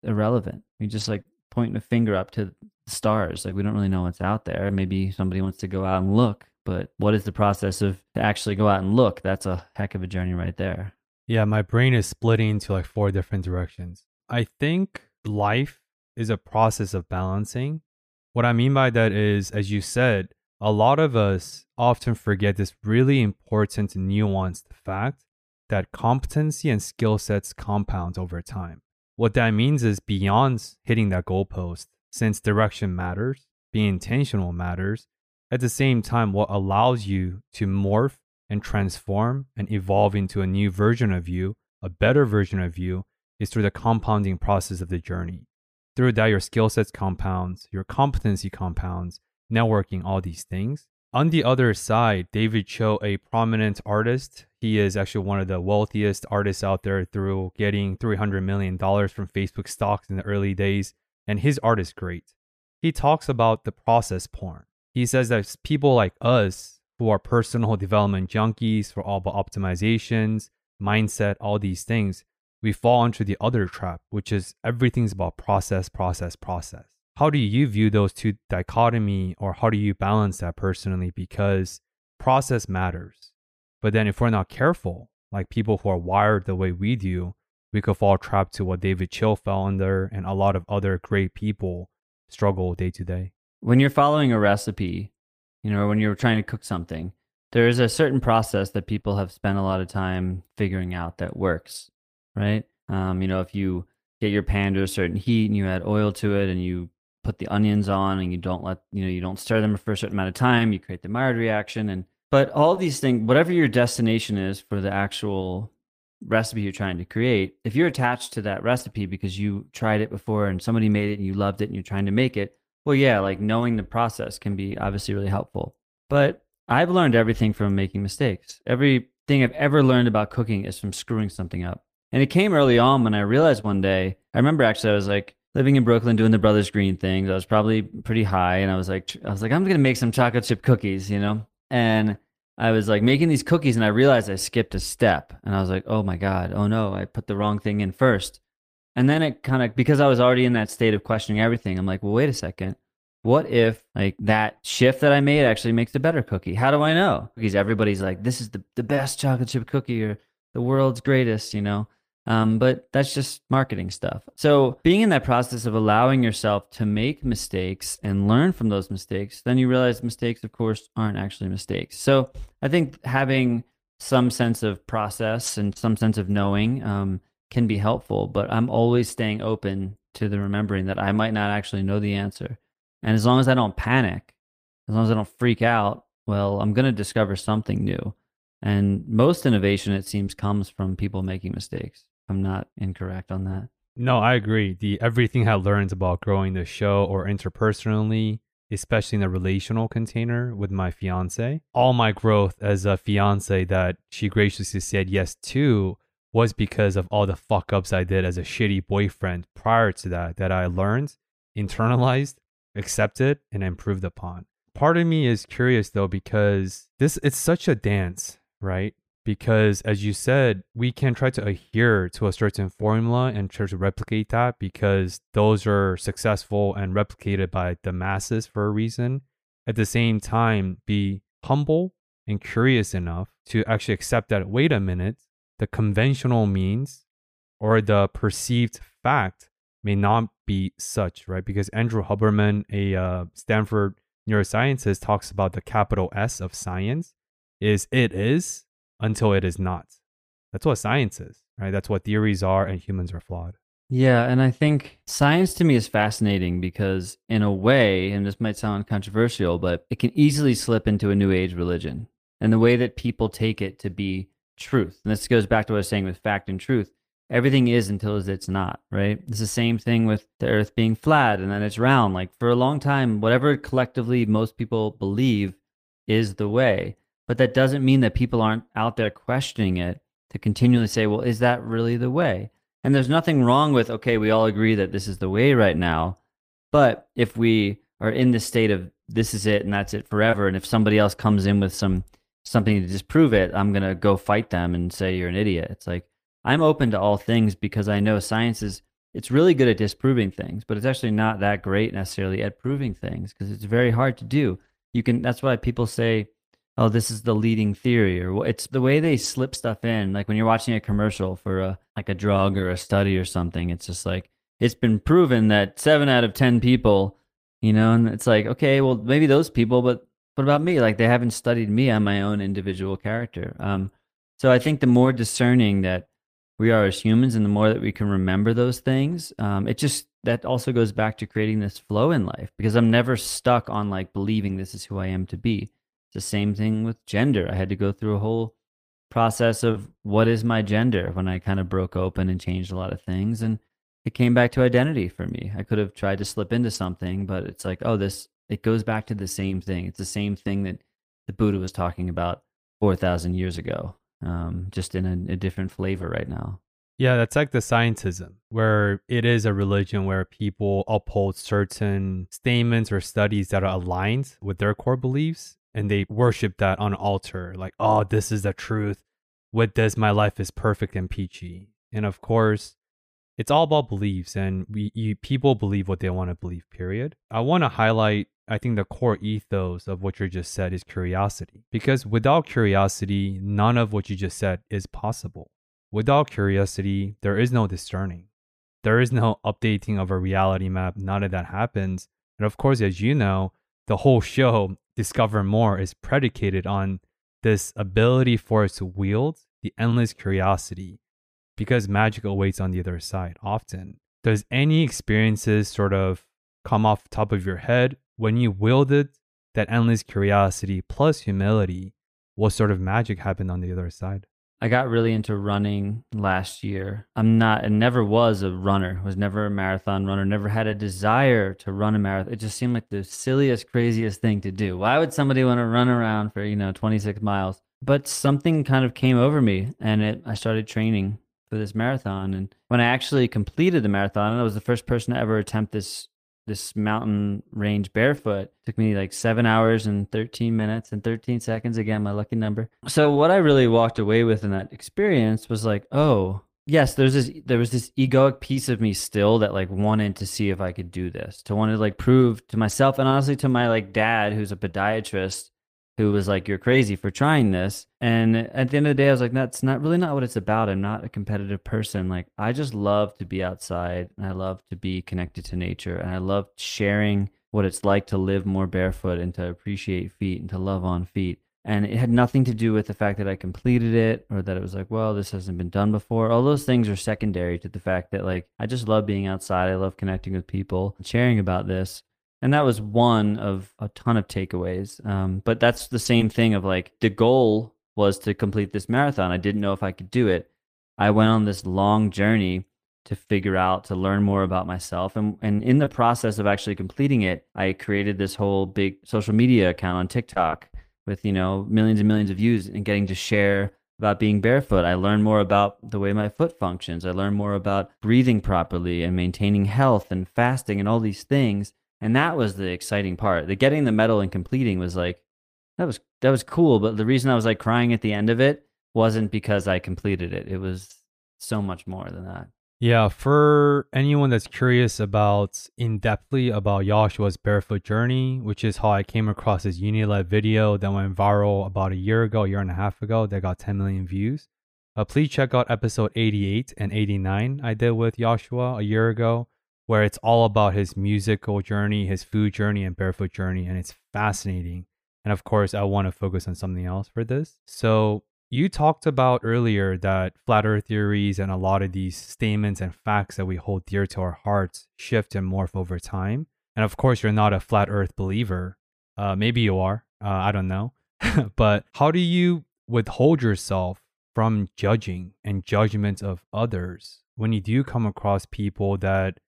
B: irrelevant. We just like pointing a finger up to the stars. Like we don't really know what's out there. Maybe somebody wants to go out and look, but what is the process of to actually go out and look? That's a heck of a journey right there.
A: Yeah, my brain is splitting into like four different directions. I think life is a process of balancing what I mean by that is, as you said, a lot of us often forget this really important nuanced fact that competency and skill sets compound over time. What that means is beyond hitting that goalpost, since direction matters, being intentional matters, at the same time, what allows you to morph and transform and evolve into a new version of you, a better version of you, is through the compounding process of the journey through that your skill sets compounds, your competency compounds, networking, all these things. On the other side, David Choe, a prominent artist, he is actually one of the wealthiest artists out there through getting $300 million from Facebook stocks in the early days, and his art is great. He talks about the process porn. He says that people like us who are personal development junkies for all about optimizations, mindset, all these things, we fall into the other trap, which is everything's about process, process, process. How do you view those two dichotomy or how do you balance that personally? Because process matters. But then if we're not careful, like people who are wired the way we do, we could fall trapped to what David Choe fell under and a lot of other great people struggle day to day.
B: When you're following a recipe, you know, when you're trying to cook something, there is a certain process that people have spent a lot of time figuring out that works right? Um, you know, if you get your pan to a certain heat and you add oil to it and you put the onions on and you don't let, you know, you don't stir them for a certain amount of time, you create the Maillard reaction. And, but all these things, whatever your destination is for the actual recipe you're trying to create, if you're attached to that recipe because you tried it before and somebody made it and you loved it and you're trying to make it, Well, yeah, like knowing the process can be obviously really helpful. But I've learned everything from making mistakes. Everything I've ever learned about cooking is from screwing something up. And it came early on when I realized one day, I remember actually I was like living in Brooklyn doing the Brothers Green things. I was probably pretty high and I was like I was like I'm going to make some chocolate chip cookies, you know? And I was like making these cookies and I realized I skipped a step and I was like, "Oh my god, oh no, I put the wrong thing in first. And then it kind of because I was already in that state of questioning everything, I'm like, "Well, wait a second. What if like that shift that I made actually makes a better cookie? How do I know? Because everybody's like, "This is the the best chocolate chip cookie or the world's greatest," you know? Um, but that's just marketing stuff. So being in that process of allowing yourself to make mistakes and learn from those mistakes, then you realize mistakes, of course, aren't actually mistakes. So I think having some sense of process and some sense of knowing um, can be helpful. But I'm always staying open to the remembering that I might not actually know the answer. And as long as I don't panic, as long as I don't freak out, well, I'm going to discover something new. And most innovation, it seems, comes from people making mistakes. I'm not incorrect on that.
A: No, I agree. The everything I learned about growing the show or interpersonally, especially in the relational container with my fiance, all my growth as a fiance that she graciously said yes to was because of all the fuck ups I did as a shitty boyfriend prior to that that I learned, internalized, accepted, and improved upon. Part of me is curious though because this it's such a dance, right? Because as you said we can try to adhere to a certain formula and try to replicate that because those are successful and replicated by the masses for a reason. At the same time be humble and curious enough to actually accept that wait a minute the conventional means or the perceived fact may not be such right? Because andrew huberman a uh, stanford neuroscientist talks about the capital s of science is it is until it is not. That's what science is, right? That's what theories are, and humans are flawed.
B: Yeah, and I think science to me is fascinating because, in a way, and this might sound controversial, but it can easily slip into a new age religion and the way that people take it to be truth. And this goes back to what I was saying with fact and truth. Everything is until it's not, right? It's the same thing with the earth being flat and then it's round. Like for a long time, whatever collectively most people believe is the way. But that doesn't mean that people aren't out there questioning it to continually say, well, is that really the way? And there's nothing wrong with, okay, we all agree that this is the way right now. But if we are in the state of this is it and that's it forever, and if somebody else comes in with some something to disprove it, I'm gonna go fight them and say you're an idiot. It's like I'm open to all things because I know science is it's really good at disproving things, but it's actually not that great necessarily at proving things because it's very hard to do. You can that's why people say oh, this is the leading theory, or it's the way they slip stuff in. Like when you're watching a commercial for a like a drug or a study or something, it's just like it's been proven that seven out of ten people, you know, and it's like okay, well maybe those people, but what about me? Like they haven't studied me on my own individual character. Um, so I think the more discerning that we are as humans, and the more that we can remember those things, um, it just that also goes back to creating this flow in life because I'm never stuck on like believing this is who I am to be it's the same thing with gender. I had to go through a whole process of what is my gender when I kind of broke open and changed a lot of things. And it came back to identity for me. I could have tried to slip into something, but it's like, oh, this, it goes back to the same thing. It's the same thing that the Buddha was talking about 4,000 years ago, um, just in a, a different flavor right now.
A: Yeah, that's like the scientism, where it is a religion where people uphold certain statements or studies that are aligned with their core beliefs and they worship that on altar like oh this is the truth. With this my life is perfect and peachy? And of course it's all about beliefs and we you, people believe what they want to believe period. I want to highlight i think the core ethos of what you just said is curiosity because without curiosity none of what you just said is possible. Without curiosity there is no discerning. There is no updating of a reality map none of that happens. And of course as you know the whole show discover more is predicated on this ability for us to wield the endless curiosity because magic awaits on the other side often. Does any experiences sort of come off top of your head when you wielded that endless curiosity plus humility? What sort of magic happened on the other side?
B: I got really into running last year. I'm not, and never was a runner, was never a marathon runner, never had a desire to run a marathon. It just seemed like the silliest, craziest thing to do. Why would somebody want to run around for, you know, 26 miles? But something kind of came over me and it, I started training for this marathon. And when I actually completed the marathon, I was the first person to ever attempt this this mountain range barefoot. It took me like seven hours and 13 minutes and 13 seconds. Again, my lucky number. So what I really walked away with in that experience was like, oh, yes, there's this there was this egoic piece of me still that like wanted to see if I could do this, to want to like prove to myself and honestly to my like dad who's a podiatrist who was like, You're crazy for trying this. And at the end of the day, I was like, That's not really not what it's about. I'm not a competitive person. Like, I just love to be outside and I love to be connected to nature and I love sharing what it's like to live more barefoot and to appreciate feet and to love on feet. And it had nothing to do with the fact that I completed it or that it was like, well, this hasn't been done before. All those things are secondary to the fact that, like, I just love being outside. I love connecting with people, sharing about this and that was one of a ton of takeaways. Um, but that's the same thing of like the goal was to complete this marathon. I didn't know if i could do it. I went on this long journey to figure out to learn more about myself. And and in the process of actually completing it i created this whole big social media account on tiktok with you know millions and millions of views and getting to share about being barefoot. I learned more about the way my foot functions. I learned more about breathing properly and maintaining health and fasting and all these things and that was the exciting part. The getting the medal and completing was like that was that was cool. But the reason I was like crying at the end of it wasn't because I completed it. It was so much more than that.
A: Yeah, for anyone that's curious about in depthly about Joshua's barefoot journey, which is how I came across his UNILAD video that went viral about a year ago, a year and a half ago, that got 10 million views. Uh, please check out episode 88 and 89 I did with Joshua a year ago where it's all about his musical journey, his food journey, and barefoot journey. And it's fascinating. And of course, I want to focus on something else for this. So, you talked about earlier that flat earth theories and a lot of these statements and facts that we hold dear to our hearts shift and morph over time. And of course, you're not a flat earth believer. Uh, maybe you are. Uh, I don't know. but how do you withhold yourself from judging and judgment of others when you do come across people that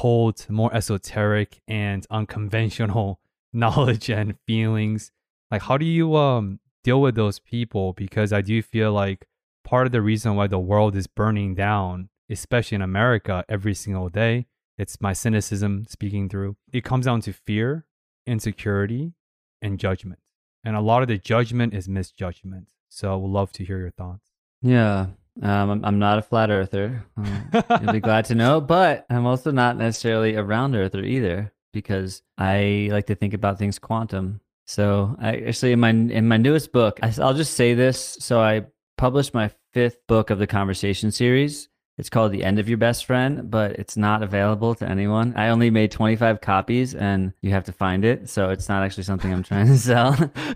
A: hold more esoteric and unconventional knowledge and feelings. Like how do you um deal with those people? Because i do feel like part of the reason why the world is burning down especially in america every single day it's my cynicism speaking through. It comes down to fear insecurity and judgment. And a lot of the judgment is misjudgment. So i would love to hear your thoughts.
B: Yeah um, I'm, I'm not a flat earther. you'll be glad to know, but I'm also not necessarily a round earther either because I like to think about things quantum. So I actually in my in my newest book, I, I'll just say this. So I published my fifth book of the conversation series, it's called The End of Your Best Friend, but it's not available to anyone. I only made 25 copies and you have to find it. So it's not actually something I'm trying to sell.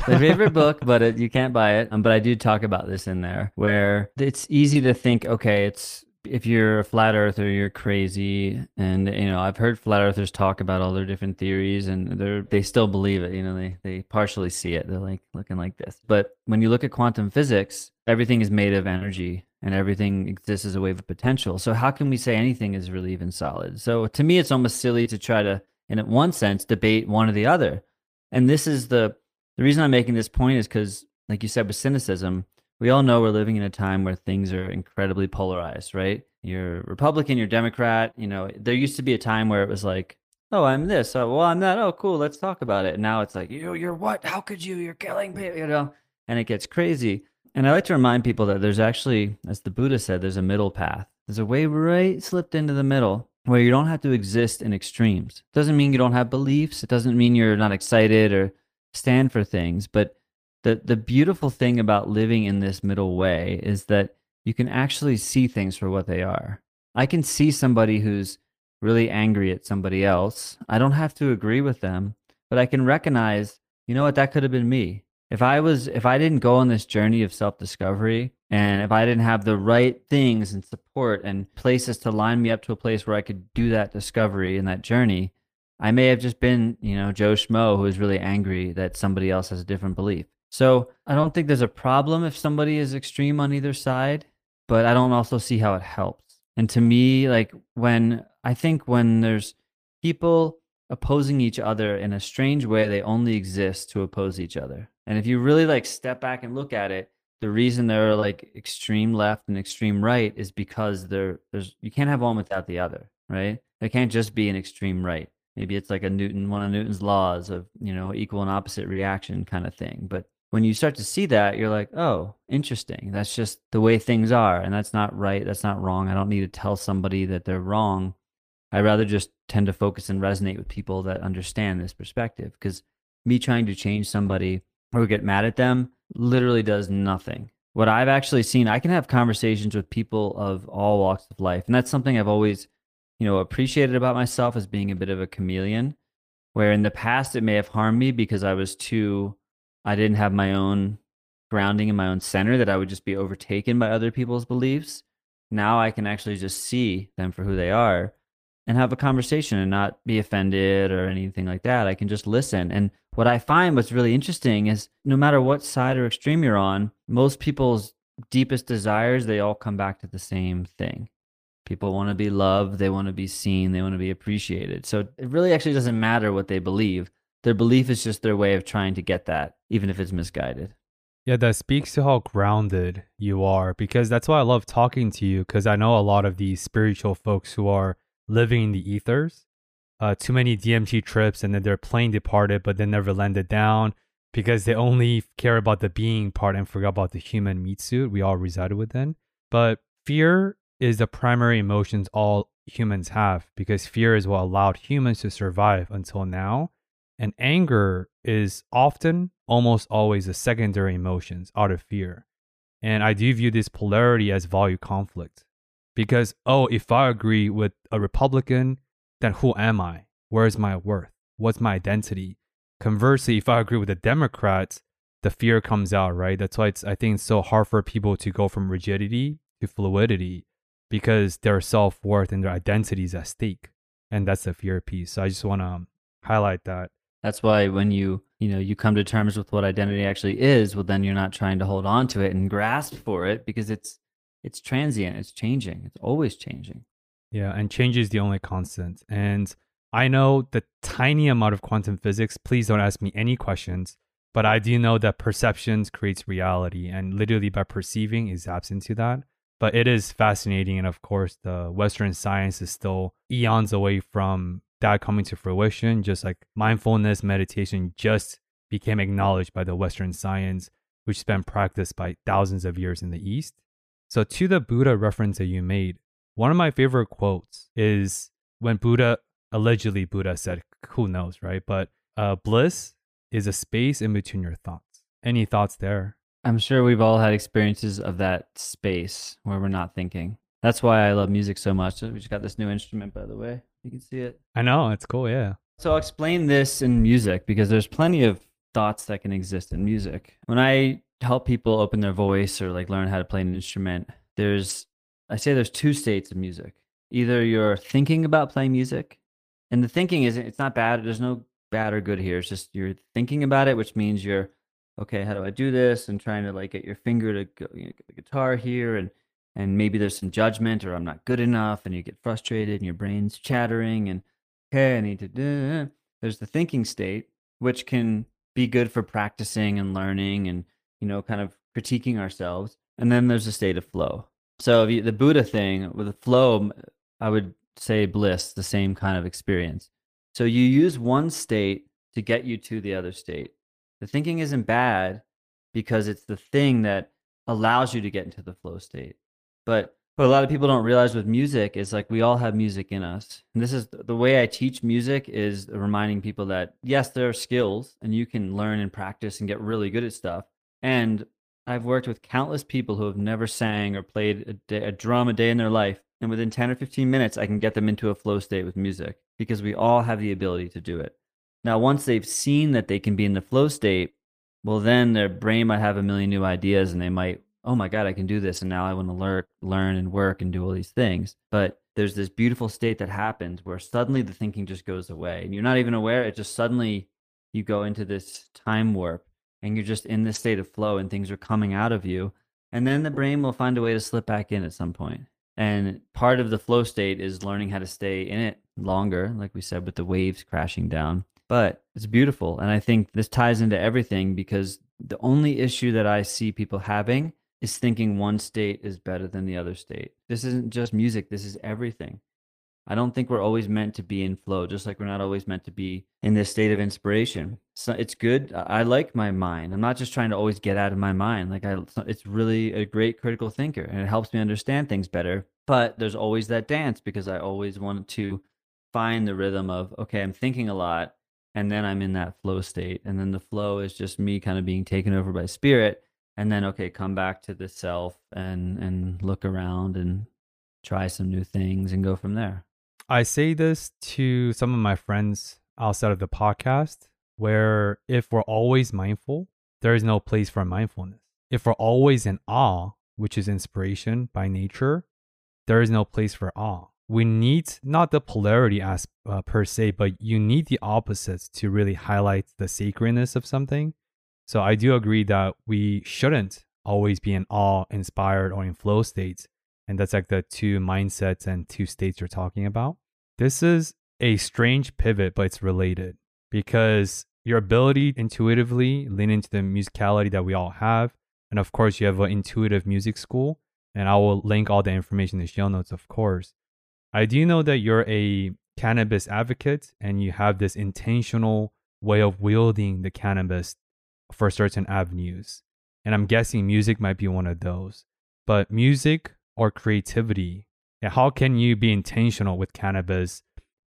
B: My favorite book, but it, you can't buy it. Um, but I do talk about this in there where it's easy to think, okay, it's if you're a flat earther, you're crazy. And, you know, I've heard flat earthers talk about all their different theories and they're, they still believe it. You know, they, they partially see it. They're like looking like this. But when you look at quantum physics, everything is made of energy and everything exists as a wave of potential. So how can we say anything is really even solid? So to me, it's almost silly to try to, in one sense, debate one or the other. And this is the the reason I'm making this point is because, like you said, with cynicism, we all know we're living in a time where things are incredibly polarized, right? You're Republican, you're Democrat. You know, there used to be a time where it was like, oh, I'm this. Oh, well, I'm that. Oh, cool. Let's talk about it. And now it's like, you, you're what? How could you? You're killing people. You know, and it gets crazy. And I like to remind people that there's actually, as the Buddha said, there's a middle path. There's a way right slipped into the middle where you don't have to exist in extremes. It doesn't mean you don't have beliefs. It doesn't mean you're not excited or stand for things. But the, the beautiful thing about living in this middle way is that you can actually see things for what they are. I can see somebody who's really angry at somebody else. I don't have to agree with them, but I can recognize, you know what, that could have been me if I was if I didn't go on this journey of self-discovery and if I didn't have the right things and support and places to line me up to a place where I could do that discovery and that journey, I may have just been, you know, Joe Schmo who is really angry that somebody else has a different belief. So I don't think there's a problem if somebody is extreme on either side, but I don't also see how it helps. And to me, like when I think when there's people opposing each other in a strange way, they only exist to oppose each other. And if you really like step back and look at it, the reason they're like extreme left and extreme right is because there there's you can't have one without the other, right? There can't just be an extreme right. Maybe it's like a Newton one of Newton's laws of, you know, equal and opposite reaction kind of thing. But when you start to see that, you're like, oh, interesting. That's just the way things are. And that's not right. That's not wrong. I don't need to tell somebody that they're wrong. I rather just tend to focus and resonate with people that understand this perspective because me trying to change somebody or get mad at them literally does nothing. What I've actually seen, I can have conversations with people of all walks of life. And that's something I've always, you know, appreciated about myself as being a bit of a chameleon, where in the past it may have harmed me because I was too, I didn't have my own grounding in my own center, that I would just be overtaken by other people's beliefs. Now I can actually just see them for who they are and have a conversation and not be offended or anything like that. I can just listen. And what I find what's really interesting is no matter what side or extreme you're on, most people's deepest desires, they all come back to the same thing. People want to be loved, they want to be seen, they want to be appreciated. So it really actually doesn't matter what they believe. Their belief is just their way of trying to get that, even if it's misguided.
A: Yeah, that speaks to how grounded you are because that's why I love talking to you because I know a lot of these spiritual folks who are living in the ethers. Uh, too many DMT trips, and then their plane departed, but they never landed down because they only care about the being part and forgot about the human meat suit we all resided within. But fear is the primary emotions all humans have because fear is what allowed humans to survive until now. And anger is often, almost always, a secondary emotions out of fear. And I do view this polarity as value conflict because oh if i agree with a republican then who am i? Where's my worth? What's my identity? Conversely if i agree with the democrats the fear comes out right? That's why it's i think it's so hard for people to go from rigidity to fluidity because their self-worth and their identity is at stake. And that's the fear piece. So i just want to um, highlight that.
B: That's why when you you know you come to terms with what identity actually is well then you're not trying to hold on to it and grasp for it because it's it's transient, it's changing, it's always changing.
A: Yeah, and change is the only constant. And I know the tiny amount of quantum physics. Please don't ask me any questions, but I do know that perceptions creates reality, and literally by perceiving is absent to that. But it is fascinating, and of course, the Western science is still eons away from that coming to fruition. Just like mindfulness meditation just became acknowledged by the Western science, which has been practiced by thousands of years in the East. So, to the Buddha reference that you made, one of my favorite quotes is when Buddha, allegedly Buddha said, who knows, right? But uh, bliss is a space in between your thoughts. Any thoughts there?
B: I'm sure we've all had experiences of that space where we're not thinking. That's why I love music so much. We just got this new instrument, by the way. You can see it.
A: I know. It's cool. Yeah.
B: So I'll explain this in music because there's plenty of thoughts that can exist in music. When I help people open their voice or like learn how to play an instrument, there's I say there's two states of music. Either you're thinking about playing music, and the thinking is it's not bad. There's no bad or good here. It's just you're thinking about it, which means you're okay. How do I do this? And trying to like get your finger to go, you know, get the guitar here, and and maybe there's some judgment or I'm not good enough, and you get frustrated, and your brain's chattering, and okay, I need to do. There's the thinking state, which can be good for practicing and learning and you know, kind of critiquing ourselves. And then there's a state of flow. So you, the Buddha thing with the flow, I would say bliss, the same kind of experience. So you use one state to get you to the other state. The thinking isn't bad because it's the thing that allows you to get into the flow state. But what a lot of people don't realize with music is like we all have music in us. And this is the way I teach music is reminding people that yes, there are skills and you can learn and practice and get really good at stuff. And I've worked with countless people who have never sang or played a, day, a, drum a day in their life. And within 10 or 15 minutes, I can get them into a flow state with music because we all have the ability to do it. Now, once they've seen that they can be in the flow state, well, then their brain might have a million new ideas and they might, oh my God, I can do this. And now I want to learn, learn and work and do all these things. But there's this beautiful state that happens where suddenly the thinking just goes away and you're not even aware. It just suddenly you go into this time warp and you're just in this state of flow and things are coming out of you. And then the brain will find a way to slip back in at some point. And part of the flow state is learning how to stay in it longer, like we said, with the waves crashing down. But it's beautiful. And I think this ties into everything because the only issue that I see people having is thinking one state is better than the other state. This isn't just music, this is everything. I don't think we're always meant to be in flow, just like we're not always meant to be in this state of inspiration. So it's good. I like my mind. I'm not just trying to always get out of my mind. Like I, it's really a great critical thinker, and it helps me understand things better. But there's always that dance because I always want to find the rhythm of okay, I'm thinking a lot, and then I'm in that flow state, and then the flow is just me kind of being taken over by spirit, and then okay, come back to the self and and look around and try some new things and go from there.
A: I say this to some of my friends outside of the podcast where if we're always mindful, there is no place for mindfulness. If we're always in awe, which is inspiration by nature, there is no place for awe. We need not the polarity as uh, per se, but you need the opposites to really highlight the sacredness of something. So I do agree that we shouldn't always be in awe, inspired, or in flow states. And that's like the two mindsets and two states you're talking about. This is a strange pivot, but it's related because your ability intuitively lean into the musicality that we all have. And of course, you have an intuitive music school. And I will link all the information in the show notes, of course. I do know that you're a cannabis advocate and you have this intentional way of wielding the cannabis for certain avenues. And I'm guessing music might be one of those. But music or creativity? And how can you be intentional with cannabis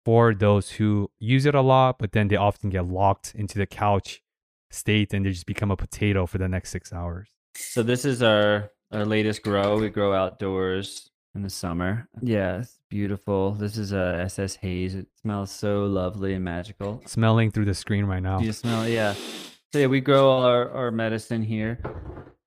A: for those who use it a lot, but then they often get locked into the couch state and they just become a potato for the next six hours?
B: So this is our our latest grow. We grow outdoors in the summer. Yeah, it's beautiful. This is a SS Haze. It smells so lovely and magical.
A: Smelling through the screen right now.
B: You smell yeah. So yeah, we grow all our, our medicine here.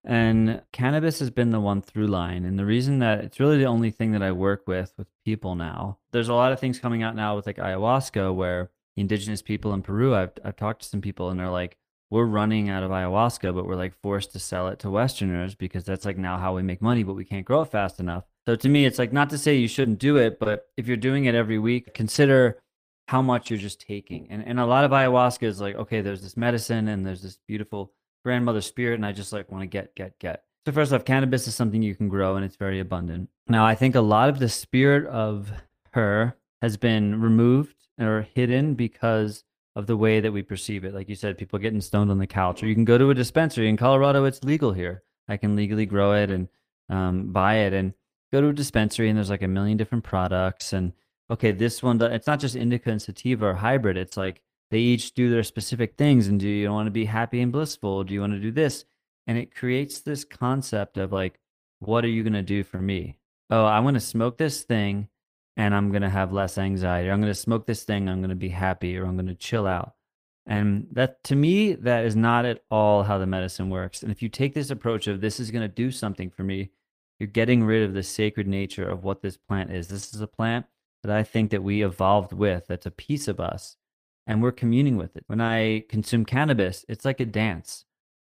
B: And cannabis has been the one through line. And the reason that it's really the only thing that I work with with people now. There's a lot of things coming out now with like ayahuasca where indigenous people in Peru, I've, I've talked to some people and they're like, we're running out of ayahuasca, but we're like forced to sell it to Westerners because that's like now how we make money, but we can't grow it fast enough. So to me, it's like not to say you shouldn't do it, but if you're doing it every week, consider how much you're just taking. And and a lot of ayahuasca is like, okay, there's this medicine and there's this beautiful grandmother spirit, and I just like want to get, get, get. So first off, cannabis is something you can grow and it's very abundant. Now I think a lot of the spirit of her has been removed or hidden because of the way that we perceive it. Like you said, people getting stoned on the couch, or you can go to a dispensary in Colorado. It's legal here. I can legally grow it and um, buy it, and go to a dispensary, and there's like a million different products. And okay, this one, it's not just indica and sativa or hybrid. It's like they each do their specific things. And do you want to be happy and blissful? Do you want to do this? And it creates this concept of like, what are you going to do for me? Oh, I want to smoke this thing and I'm going to have less anxiety. I'm going to smoke this thing. I'm going to be happy or I'm going to chill out. And that to me, that is not at all how the medicine works. And if you take this approach of this is going to do something for me, you're getting rid of the sacred nature of what this plant is. This is a plant that I think that we evolved with, that's a piece of us, and we're communing with it. When I consume cannabis, it's like a dance.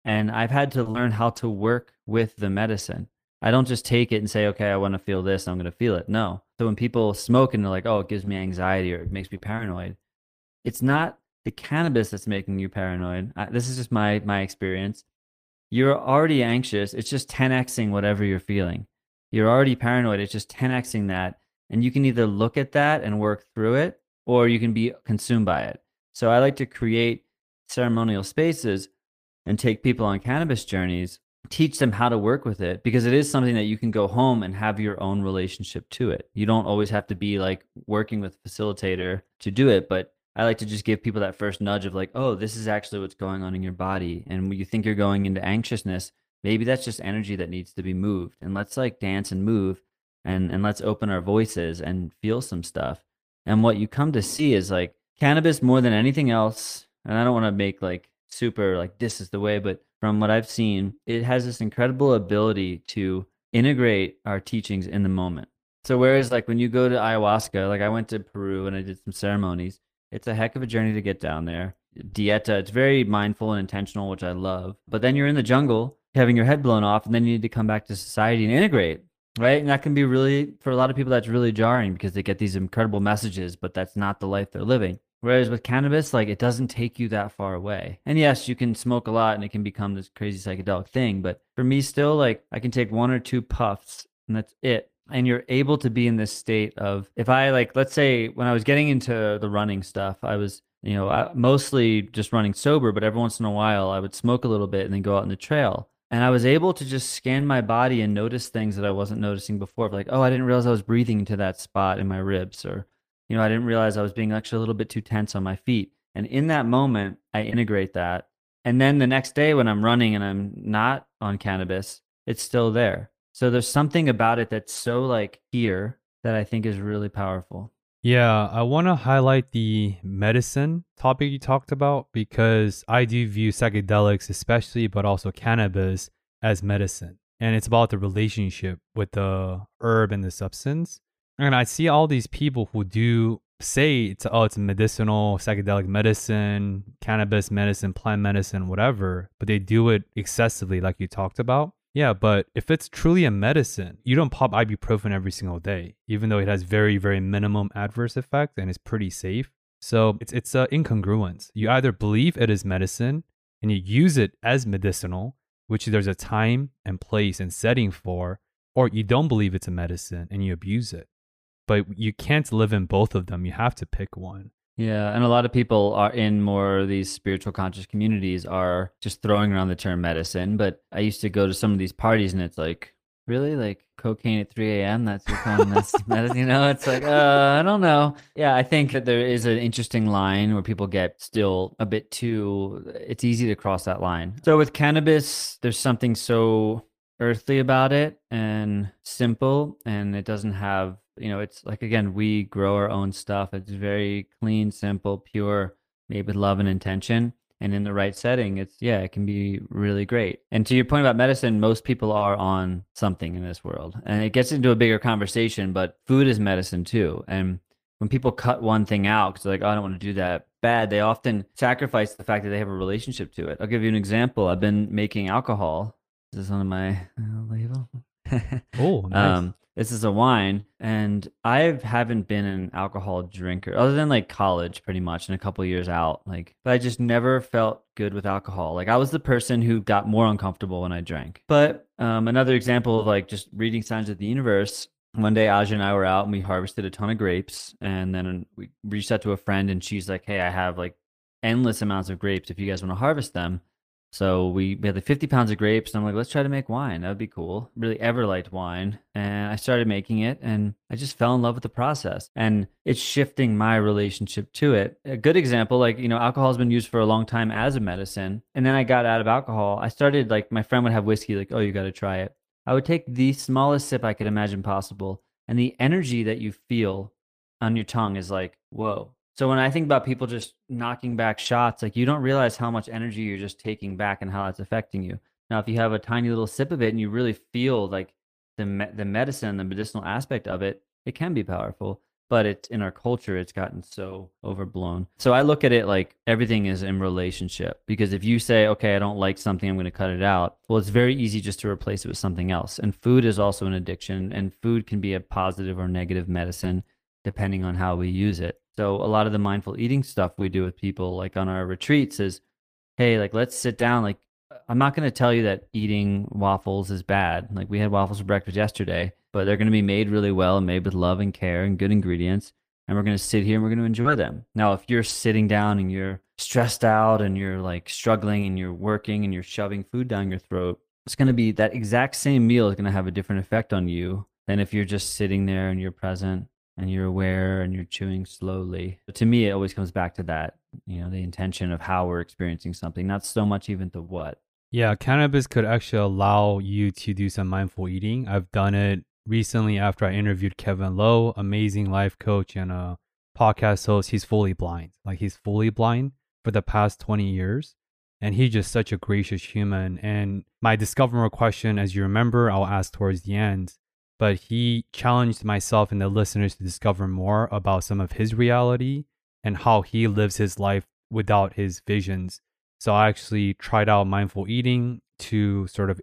B: And I've had to learn how to work with the medicine. I don't just take it and say, okay, I want to feel this, I'm going to feel it. No. So when people smoke and they're like, oh, it gives me anxiety or it makes me paranoid, it's not the cannabis that's making you paranoid. This is just my my experience. You're already anxious. It's just 10xing whatever you're feeling. You're already paranoid. It's just 10xing that. And you can either look at that and work through it, or you can be consumed by it. So I like to create ceremonial spaces and take people on cannabis journeys teach them how to work with it because it is something that you can go home and have your own relationship to it. You don't always have to be like working with a facilitator to do it, but I like to just give people that first nudge of like, oh, this is actually what's going on in your body. And when you think you're going into anxiousness, maybe that's just energy that needs to be moved. And let's like dance and move and and let's open our voices and feel some stuff. And what you come to see is like cannabis more than anything else. And I don't want to make like super like this is the way, but from what I've seen, it has this incredible ability to integrate our teachings in the moment. So whereas like when you go to ayahuasca, like I went to Peru and I did some ceremonies, it's a heck of a journey to get down there. dieta. It's very mindful and intentional, which I love. But then you're in the jungle having your head blown off, and then you need to come back to society and integrate. Right. And that can be really, for a lot of people, that's really jarring because they get these incredible messages, but that's not the life they're living. Whereas with cannabis, like it doesn't take you that far away. And yes, you can smoke a lot and it can become this crazy psychedelic thing. But for me, still, like I can take one or two puffs and that's it. And you're able to be in this state of, if I like, let's say when I was getting into the running stuff, I was, you know, mostly just running sober, but every once in a while I would smoke a little bit and then go out on the trail. And I was able to just scan my body and notice things that I wasn't noticing before. Like, oh, I didn't realize I was breathing into that spot in my ribs, or, you know, I didn't realize I was being actually a little bit too tense on my feet. And in that moment, I integrate that. And then the next day when I'm running and I'm not on cannabis, it's still there. So there's something about it that's so like here that I think is really powerful.
A: Yeah, I want to highlight the medicine topic you talked about because I do view psychedelics, especially, but also cannabis, as medicine. And it's about the relationship with the herb and the substance. And I see all these people who do say it's oh it's medicinal psychedelic medicine cannabis medicine plant medicine whatever but they do it excessively like you talked about yeah, but if it's truly a medicine, you don't pop ibuprofen every single day, even though it has very, very minimum adverse effect and is pretty safe. So it's it's an incongruence. You either believe it is medicine and you use it as medicinal, which there's a time and place and setting for, or you don't believe it's a medicine and you abuse it. But you can't live in both of them. You have to pick one.
B: Yeah, and a lot of people are in more these spiritual conscious communities are just throwing around the term medicine. But I used to go to some of these parties, and it's like, really, like cocaine at 3 a.m. That's your medicine? You know, it's like, uh, I don't know. Yeah, I think that there is an interesting line where people get still a bit too. It's easy to cross that line. So with cannabis, there's something so earthly about it and simple, and it doesn't have you know, it's like again, we grow our own stuff. It's very clean, simple, pure, made with love and intention. And in the right setting, it's yeah, it can be really great. And to your point about medicine, most people are on something in this world. And it gets into a bigger conversation, but food is medicine too. And when people cut one thing out because they're like, oh, I don't want to do that bad, they often sacrifice the fact that they have a relationship to it. I'll give you an example. I've been making alcohol. This is on my label.
A: oh, nice. Um,
B: this is a wine, and I haven't been an alcohol drinker other than like college, pretty much, and a couple years out. Like, but I just never felt good with alcohol. Like, I was the person who got more uncomfortable when I drank. But um, another example of like just reading signs of the universe. One day, Aja and I were out and we harvested a ton of grapes, and then we reached out to a friend, and she's like, "Hey, I have like endless amounts of grapes. If you guys want to harvest them." So we, we had like 50 pounds of grapes, and I'm like, let's try to make wine. That would be cool. Really ever liked wine. And I started making it, and I just fell in love with the process. And it's shifting my relationship to it. A good example, like, you know, alcohol has been used for a long time as a medicine. And then I got out of alcohol. I started, like, my friend would have whiskey, like, oh, you got to try it. I would take the smallest sip I could imagine possible. And the energy that you feel on your tongue is like, whoa, so when I think about people just knocking back shots, like you don't realize how much energy you're just taking back and how it's affecting you. Now, if you have a tiny little sip of it and you really feel like the me- the medicine, the medicinal aspect of it, it can be powerful. But it's in our culture, it's gotten so overblown. So I look at it like everything is in relationship. Because if you say, okay, I don't like something, I'm going to cut it out. Well, it's very easy just to replace it with something else. And food is also an addiction, and food can be a positive or negative medicine depending on how we use it. So a lot of the mindful eating stuff we do with people like on our retreats is hey, like let's sit down like uh, I'm not going to tell you that eating waffles is bad. Like we had waffles for breakfast yesterday, but they're going to be made really well and made with love and care and good ingredients. And we're going to sit here and we're going to enjoy them. Now, if you're sitting down and you're stressed out and you're like struggling and you're working and you're shoving food down your throat, it's going to be that exact same meal is going to have a different effect on you than if you're just sitting there and you're present and you're aware and you're chewing slowly. But to me, it always comes back to that, you know, the intention of how we're experiencing something, not so much even the what.
A: Yeah, cannabis could actually allow you to do some mindful eating. I've done it recently after I interviewed Kevin Lowe, amazing life coach and a podcast host. He's fully blind, like he's fully blind for the past 20 years. And he's just such a gracious human. And my discover more question, as you remember, I'll ask towards the end but he challenged myself and the listeners to discover more about some of his reality and how he lives his life without his visions. So I actually tried out mindful eating to sort of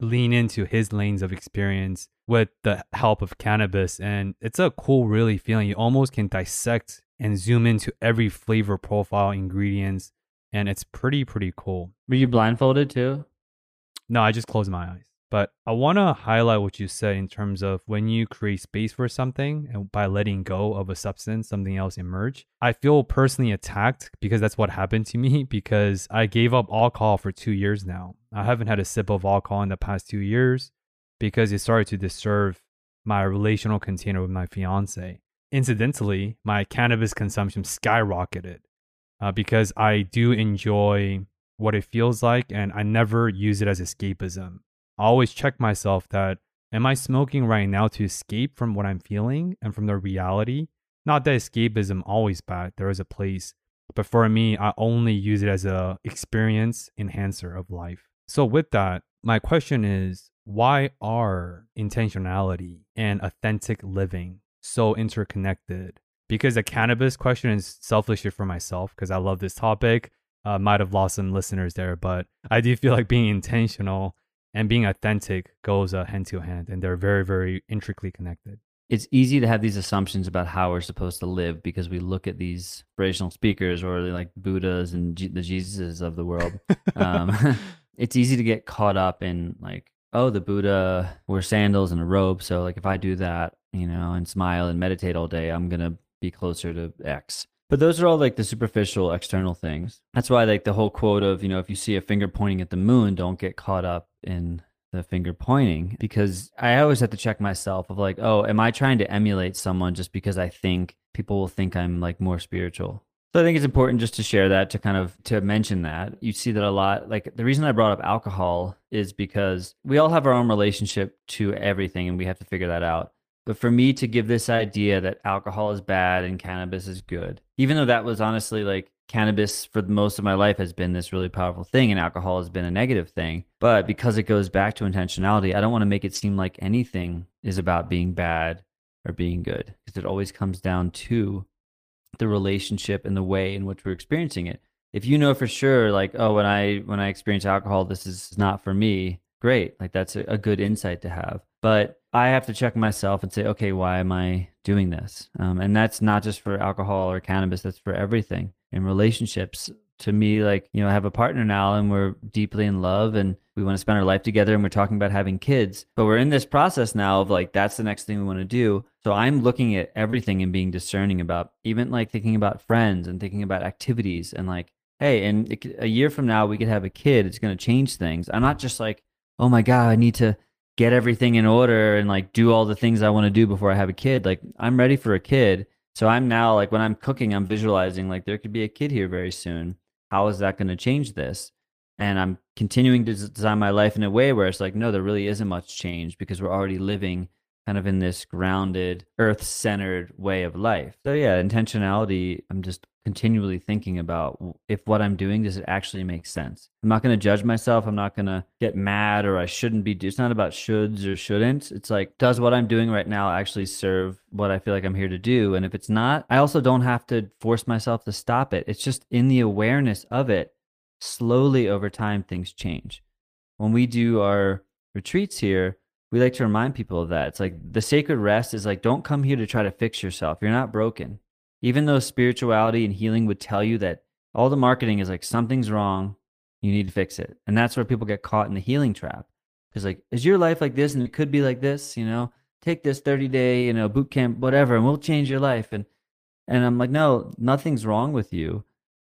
A: lean into his lanes of experience with the help of cannabis. And it's a cool, really feeling. You almost can dissect and zoom into every flavor profile, ingredients, and it's pretty, pretty cool.
B: Were you blindfolded too?
A: No, I just closed my eyes. But I want to highlight what you said in terms of when you create space for something and by letting go of a substance, something else emerge. I feel personally attacked because that's what happened to me because I gave up alcohol for two years now. I haven't had a sip of alcohol in the past two years because it started to disturb my relational container with my fiance. Incidentally, my cannabis consumption skyrocketed uh, because I do enjoy what it feels like and I never use it as escapism. I always check myself that am I smoking right now to escape from what I'm feeling and from the reality? Not that escapism always bad. There is a place. But for me, I only use it as a experience enhancer of life. So with that, my question is why are intentionality and authentic living so interconnected? Because the cannabis question is selfishly for myself because I love this topic. Uh, might have lost some listeners there, but I do feel like being intentional and being authentic goes uh, hand to hand and they're very very intricately connected.
B: It's easy to have these assumptions about how we're supposed to live because we look at these inspirational speakers or like buddhas and G- the jesuses of the world. Um, it's easy to get caught up in like oh the buddha wears sandals and a robe so like if i do that you know and smile and meditate all day i'm gonna be closer to x but those are all like the superficial external things. That's why like the whole quote of, you know, if you see a finger pointing at the moon, don't get caught up in the finger pointing because I always have to check myself of like, oh, am I trying to emulate someone just because I think people will think I'm like more spiritual? So I think it's important just to share that to kind of to mention that. You see that a lot. Like the reason I brought up alcohol is because we all have our own relationship to everything and we have to figure that out. But for me to give this idea that alcohol is bad and cannabis is good, even though that was honestly like cannabis for most of my life has been this really powerful thing and alcohol has been a negative thing. But because it goes back to intentionality, I don't want to make it seem like anything is about being bad or being good because it always comes down to the relationship and the way in which we're experiencing it. If you know for sure like oh when I when I experience alcohol this is not for me, great. Like that's a, a good insight to have. But I have to check myself and say, okay, why am I doing this? Um, and that's not just for alcohol or cannabis, that's for everything in relationships. To me, like, you know, I have a partner now and we're deeply in love and we want to spend our life together and we're talking about having kids. But we're in this process now of like, that's the next thing we want to do. So I'm looking at everything and being discerning about even like thinking about friends and thinking about activities and like, hey, and a year from now, we could have a kid. It's going to change things. I'm not just like, oh my God, I need to get everything in order and like do all the things I want to do before I have a kid. Like I'm ready for a kid. So I'm now like when I'm cooking, I'm visualizing like there could be a kid here very soon. How is that going to change this? And I'm continuing to design my life in a way where it's like, no, there really isn't much change because we're already living kind of in this grounded, earth centered way of life. So, yeah, intentionality, I'm just continually thinking about if what I'm doing does it actually make sense. I'm not going to judge myself. I'm not going to get mad or I shouldn't be. It's not about shoulds or shouldn't. It's like, does what I'm doing right now actually serve what I feel like I'm here to do? And if it's not, I also don't have to force myself to stop it. It's just in the awareness of it, slowly over time, things change. When we do our retreats here, we like to remind people of that. It's like the sacred rest is like, don't come here to try to fix yourself. You're not broken even though spirituality and healing would tell you that all the marketing is like something's wrong, you need to fix it. And that's where people get caught in the healing trap. Because like, is your life like this and it could be like this, you know? Take this 30 day, you know, boot camp, whatever, and we'll change your life. And and I'm like, no, nothing's wrong with you.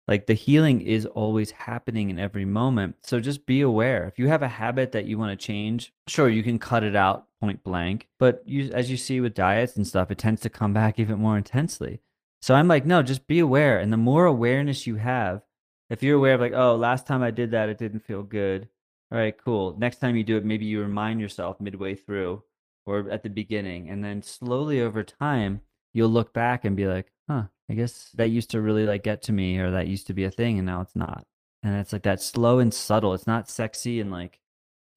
B: Like the healing is always happening in every moment. So just be aware. If you have a habit that you want to change, sure, you can cut it out point blank. But you as you see with diets and stuff, it tends to come back even more intensely. So I'm like, no, just be aware. And the more awareness you have, if you're aware of like, oh, last time I did that, it didn't feel good. All right, cool. Next time you do it, maybe you remind yourself midway through or at the beginning. And then slowly over time, you'll look back and be like, huh, I guess that used to really like get to me or that used to be a thing and now it's not. And it's like that slow and subtle. It's not sexy and like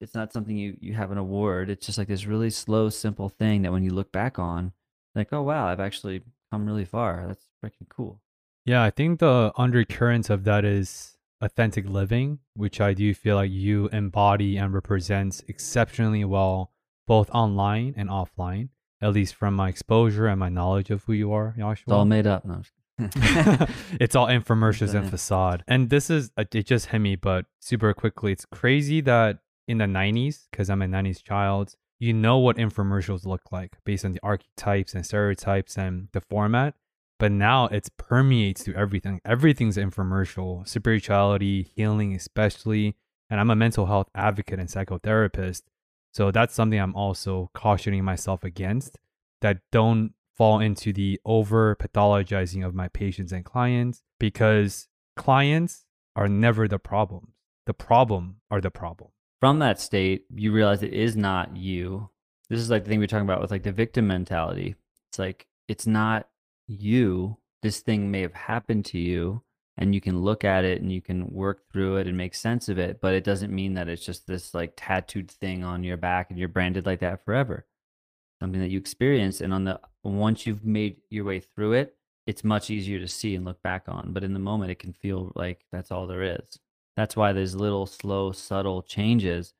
B: it's not something you you have an award. It's just like this really slow, simple thing that when you look back on, like, oh wow, I've actually come really far. That's freaking cool.
A: Yeah, I think the undercurrents of that is authentic living, which I do feel like you embody and represents exceptionally well, both online and offline, at least from my exposure and my knowledge of who you are, Joshua.
B: It's all made up. No, I'm just kidding.
A: it's all infomercials and facade. And this is, uh, it just hit me, but super quickly. It's crazy that in the 90s, because I'm a 90s child, you know what infomercials look like based on the archetypes and stereotypes and the format. But now it's permeates through everything. Everything's infomercial, spirituality, healing, especially. And I'm a mental health advocate and psychotherapist. So that's something I'm also cautioning myself against that don't fall into the over pathologizing of my patients and clients because clients are never the problem. The problem are the problem.
B: From that state, you realize it is not you. This is like the thing we are talking about with like the victim mentality. It's like it's not you. This thing may have happened to you, and you can look at it and you can work through it and make sense of it, but it doesn't mean that it's just this like tattooed thing on your back and you're branded like that forever. Something that you experience, and on the once you've made your way through it, it's much easier to see and look back on. But in the moment, it can feel like that's all there is. That's why there's little, slow, subtle changes.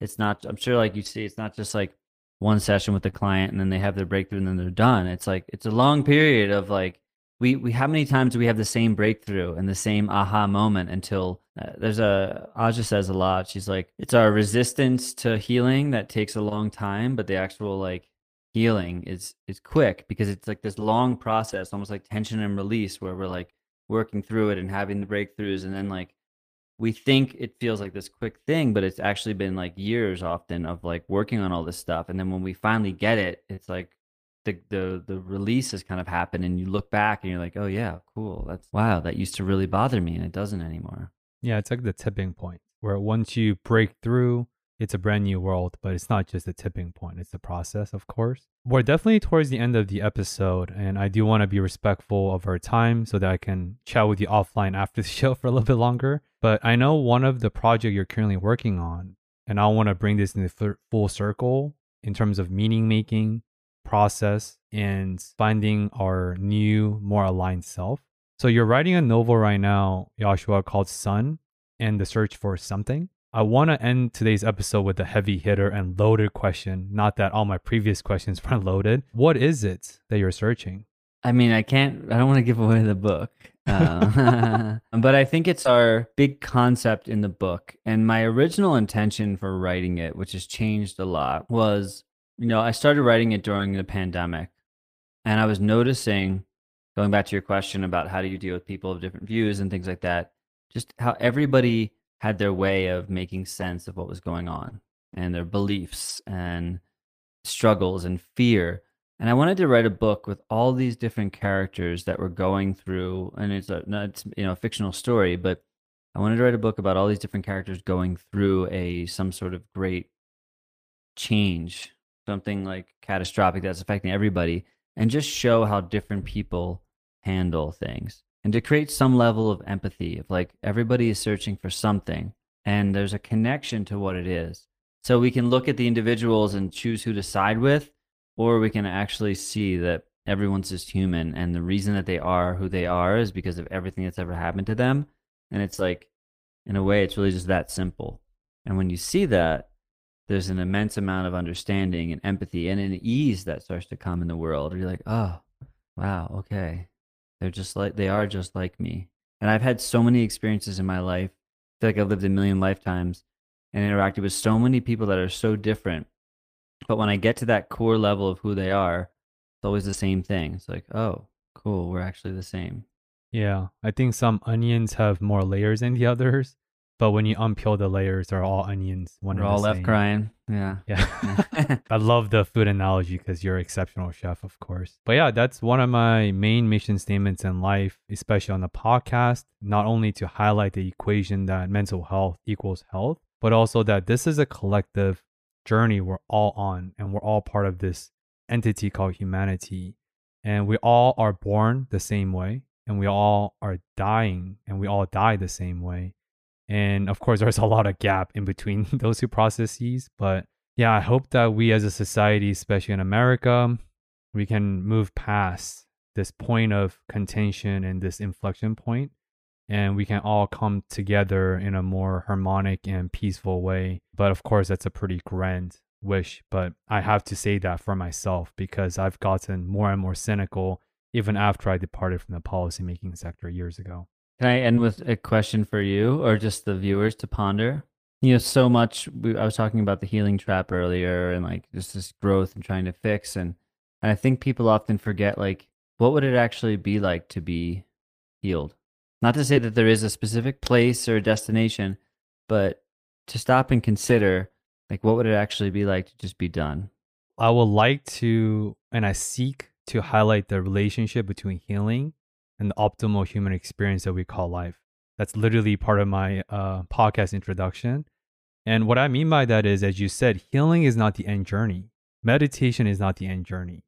B: It's not, I'm sure, like you see, it's not just like one session with the client and then they have their breakthrough and then they're done. It's like, it's a long period of like, we, we how many times do we have the same breakthrough and the same aha moment until uh, there's a Aja says a lot. She's like it's our resistance to healing that takes a long time but the actual like healing is is quick because it's like this long process almost like tension and release where we're like working through it and having the breakthroughs. And then like we think it feels like this quick thing but it's actually been like years often of like working on all this stuff. And then when we finally get it it's like the the the release has kind of happened and you look back and you're like oh yeah cool that's wow that used to really bother me and it doesn't anymore
A: Yeah, it's like the tipping point where once you break through, it's a brand new world, but it's not just the tipping point, it's the process, of course. We're definitely towards the end of the episode, and I do want to be respectful of our time so that I can chat with you offline after the show for a little bit longer. But I know one of the project you're currently working on, and I want to bring this into fu- full circle in terms of meaning making, process, and finding our new, more aligned self. So you're writing a novel right now, Joshua, called Sun and the Search for Something. I want to end today's episode with a heavy hitter and loaded question. Not that all my previous questions weren't loaded. What is it that you're searching?
B: I mean, I can't, I don't want to give away the book. Uh, but I think it's our big concept in the book. And my original intention for writing it, which has changed a lot, was you know, I started writing it during the pandemic. And I was noticing, going back to your question about how do you deal with people of different views and things like that, just how everybody had their way of making sense of what was going on and their beliefs and struggles and fear. And I wanted to write a book with all these different characters that were going through, and it's a, you know a fictional story, but I wanted to write a book about all these different characters going through a some sort of great change, something like catastrophic that's affecting everybody, and just show how different people handle things, and to create some level of empathy of like everybody is searching for something, and there's a connection to what it is, so we can look at the individuals and choose who to side with or we can actually see that everyone's just human and the reason that they are who they are is because of everything that's ever happened to them. And it's like in a way it's really just that simple. And when you see that there's an immense amount of understanding and empathy and an ease that starts to come in the world. You're like oh wow okay. They're just like they are just like me. And i've had so many experiences in my life. I feel like i've lived a million lifetimes and interacted with so many people that are so different. But when I get to that core level of who they are, it's always the same thing. It's like, oh, cool, we're actually the same.
A: Yeah, I think some onions have more layers than the others, but when you unpeel the layers, they're all onions. One
B: We're all left
A: same.
B: crying. Yeah.
A: Yeah. I love the food analogy because you're an exceptional chef, of course. But yeah, that's one of my main mission statements in life, especially on the podcast. Not only to highlight the equation that mental health equals health, but also that this is a collective journey we're all on and we're all part of this entity called humanity. And we all are born the same way and we all are dying and we all die the same way. And of course, there's a lot of gap in between those two processes. But yeah, I hope that we as a society, especially in America, we can move past this point of contention and this inflection point, and we can all come together in a more harmonic and peaceful way. But of course, that's a pretty grand wish, but I have to say that for myself because I've gotten more and more cynical even after I departed from the policymaking sector years ago.
B: Can I end with a question for you or just the viewers to ponder? You know, so much. We, I was talking about the healing trap earlier and like just this growth and trying to fix. And, and I think people often forget, like, what would it actually be like to be healed? Not to say that there is a specific place or destination, but to stop and consider, like, what would it actually be like to just be done?
A: I would like to, and I seek to highlight the relationship between healing and the optimal human experience that we call life. That's literally part of my uh, podcast introduction. And what I mean by that is, as you said, healing is not the end journey. Meditation is not the end journey.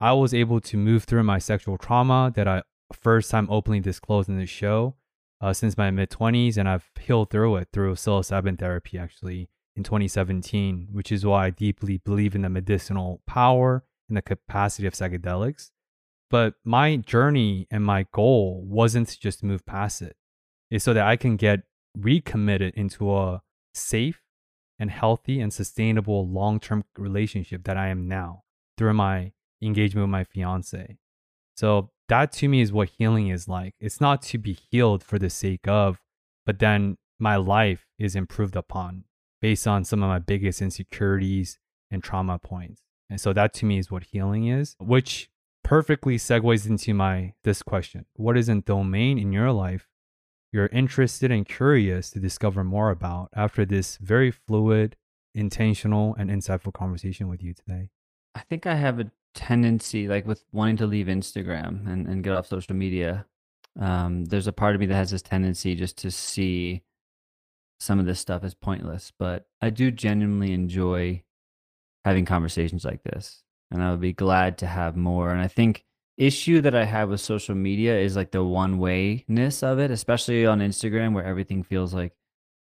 A: I was able to move through my sexual trauma that I first time openly disclosed in the show uh, since my mid 20s, and I've healed through it through psilocybin therapy actually in 2017, which is why I deeply believe in the medicinal power and the capacity of psychedelics. But my journey and my goal wasn't to just move past it. It's so that I can get recommitted into a safe and healthy and sustainable long term relationship that I am now through my engagement with my fiance. So that to me is what healing is like. It's not to be healed for the sake of, but then my life is improved upon based on some of my biggest insecurities and trauma points. And so that to me is what healing is, which perfectly segues into my this question. What is a domain in your life you're interested and curious to discover more about after this very fluid, intentional, and insightful conversation with you today?
B: I think I have a tendency, like with wanting to leave Instagram and, and get off social media. Um, there's a part of me that has this tendency just to see some of this stuff as pointless, but I do genuinely enjoy having conversations like this and I would be glad to have more. And I think issue that I have with social media is like the one wayness of it, especially on Instagram where everything feels like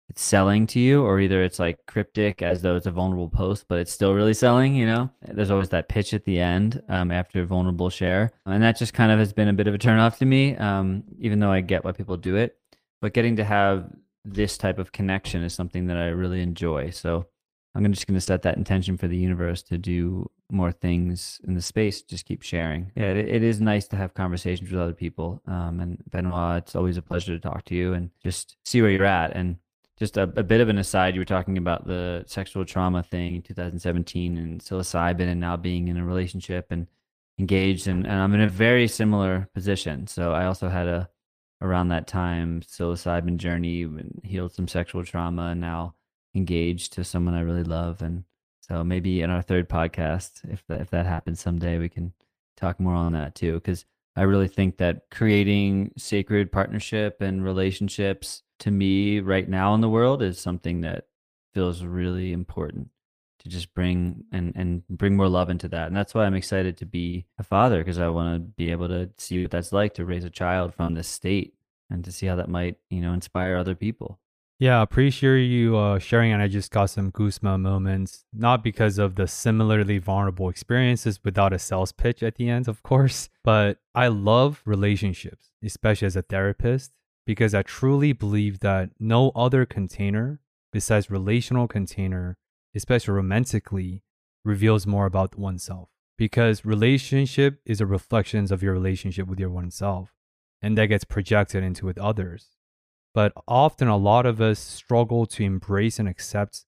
B: it's selling to you, or either it's like cryptic as though it's a vulnerable post, but it's still really selling, you know? There's always that pitch at the end um, after a vulnerable share. And that just kind of has been a bit of a turnoff to me, um, even though I get why people do it. But getting to have this type of connection is something that I really enjoy. So I'm just going to set that intention for the universe to do more things in the space. Just keep sharing. Yeah, it, it is nice to have conversations with other people. Um, and Benoit, it's always a pleasure to talk to you and just see where you're at. And just a, a bit of an aside, you were talking about the sexual trauma thing in 2017 and psilocybin and now being in a relationship and engaged. And, and I'm in a very similar position. So I also had a, around that time, psilocybin journey and healed some sexual trauma and now engaged to someone I really love. And so maybe in our third podcast, if that, if that happens someday, we can talk more on that too. Because I really think that creating sacred partnership and relationships to me right now in the world is something that feels really important to just bring and and bring more love into that and that's why i'm excited to be a father because i want to be able to see what that's like to raise a child from this state and to see how that might you know inspire other people
A: yeah, I appreciate you uh, sharing, and I just got some goosebump moments. Not because of the similarly vulnerable experiences without a sales pitch at the end, of course, but I love relationships, especially as a therapist, because I truly believe that no other container besides relational container, especially romantically, reveals more about oneself. Because relationship is a reflection of your relationship with your oneself, and that gets projected into with others but often a lot of us struggle to embrace and accept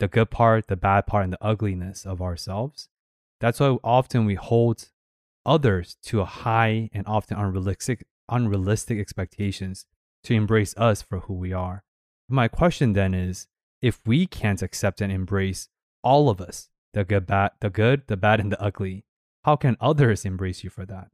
A: the good part, the bad part, and the ugliness of ourselves. That's why often we hold others to a high and often unrealistic, unrealistic expectations to embrace us for who we are. My question then is if we can't accept and embrace all of us, the good, bad, the good, the bad, and the ugly, how can others embrace you for that?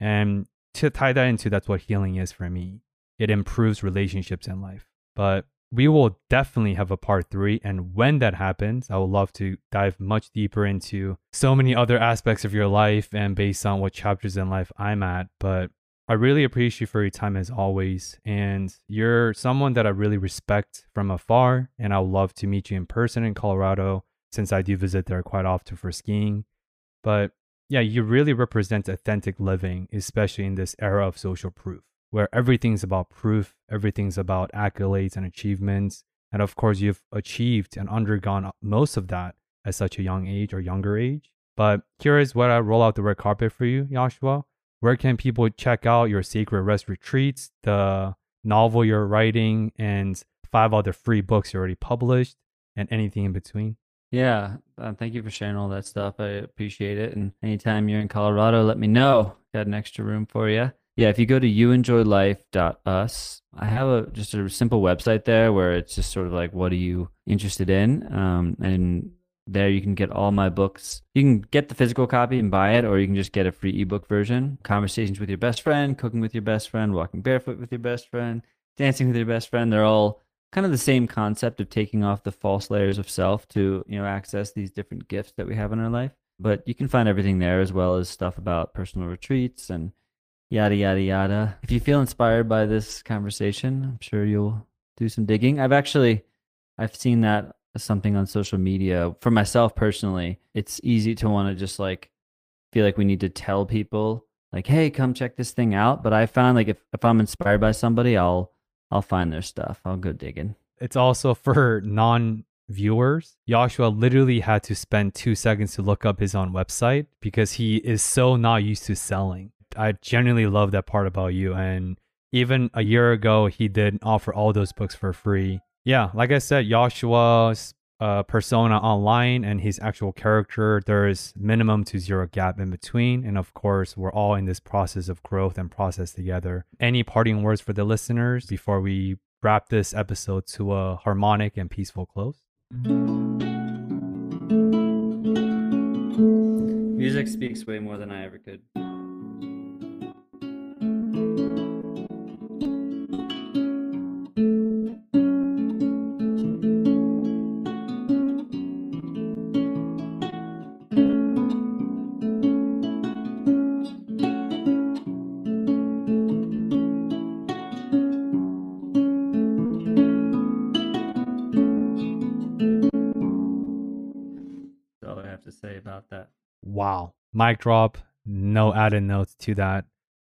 A: And to tie that into that's what healing is for me it improves relationships in life. But we will definitely have a part three. And when that happens, I would love to dive much deeper into so many other aspects of your life and based on what chapters in life I'm at. But I really appreciate you for your time as always. And you're someone that I really respect from afar. And I would love to meet you in person in Colorado since I do visit there quite often for skiing. But yeah, you really represent authentic living, especially in this era of social proof, where everything's about proof, everything's about accolades and achievements. And of course, you've achieved and undergone most of that at such a young age or younger age. But here is where I roll out the red carpet for you, Joshua. Where can people check out your Sacred Rest retreats, the novel you're writing, and five other free books you already published, and anything in between?
B: Yeah, uh, thank you for sharing all that stuff. I appreciate it. And anytime you're in Colorado, let me know. Got an extra room for you. Yeah, if you go to youenjoylife.us, I have a just a simple website there where it's just sort of like, what are you interested in? Um, and there you can get all my books. You can get the physical copy and buy it, or you can just get a free ebook version. Conversations with your best friend, cooking with your best friend, walking barefoot with your best friend, dancing with your best friend. They're all kind of the same concept of taking off the false layers of self to, you know, access these different gifts that we have in our life. But you can find everything there as well as stuff about personal retreats and yada yada yada. If you feel inspired by this conversation, I'm sure you'll do some digging. I've actually I've seen that something on social media for myself personally. It's easy to want to just like feel like we need to tell people like, "Hey, come check this thing out." But I found like if if I'm inspired by somebody, I'll I'll find their stuff. I'll go digging.
A: It's also for non viewers. Joshua literally had to spend two seconds to look up his own website because he is so not used to selling. I genuinely love that part about you. And even a year ago, he did offer all those books for free. Yeah, like I said, Joshua's uh, persona online and his actual character, there is minimum to zero gap in between. And of course, we're all in this process of growth and process together. Any parting words for the listeners before we wrap this episode to a harmonic and peaceful close?
B: Music speaks way more than I ever could.
A: Wow. Mic drop. No added notes to that.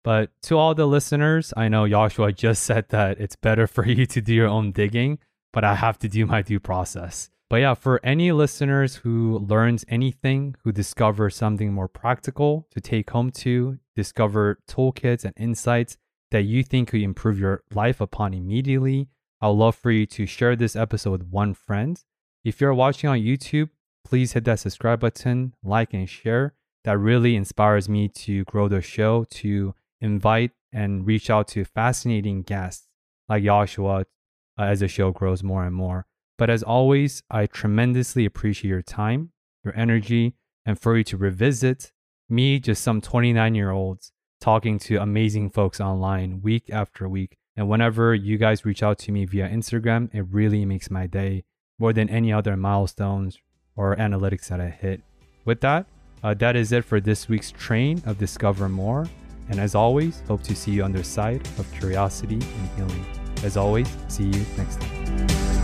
A: But to all the listeners, I know Joshua just said that it's better for you to do your own digging, but I have to do my due process. But yeah, for any listeners who learns anything, who discover something more practical to take home to, discover toolkits and insights that you think could improve your life upon immediately, I'd love for you to share this episode with one friend. If you're watching on YouTube, please hit that subscribe button, like, and share. That really inspires me to grow the show, to invite and reach out to fascinating guests like Joshua uh, as the show grows more and more. But as always, I tremendously appreciate your time, your energy, and for you to revisit me, just some 29 year olds, talking to amazing folks online week after week. And whenever you guys reach out to me via Instagram, it really makes my day more than any other milestones or analytics that I hit. With that, uh, that is it for this week's train of Discover More. And as always, hope to see you on the side of curiosity and healing. As always, see you next time.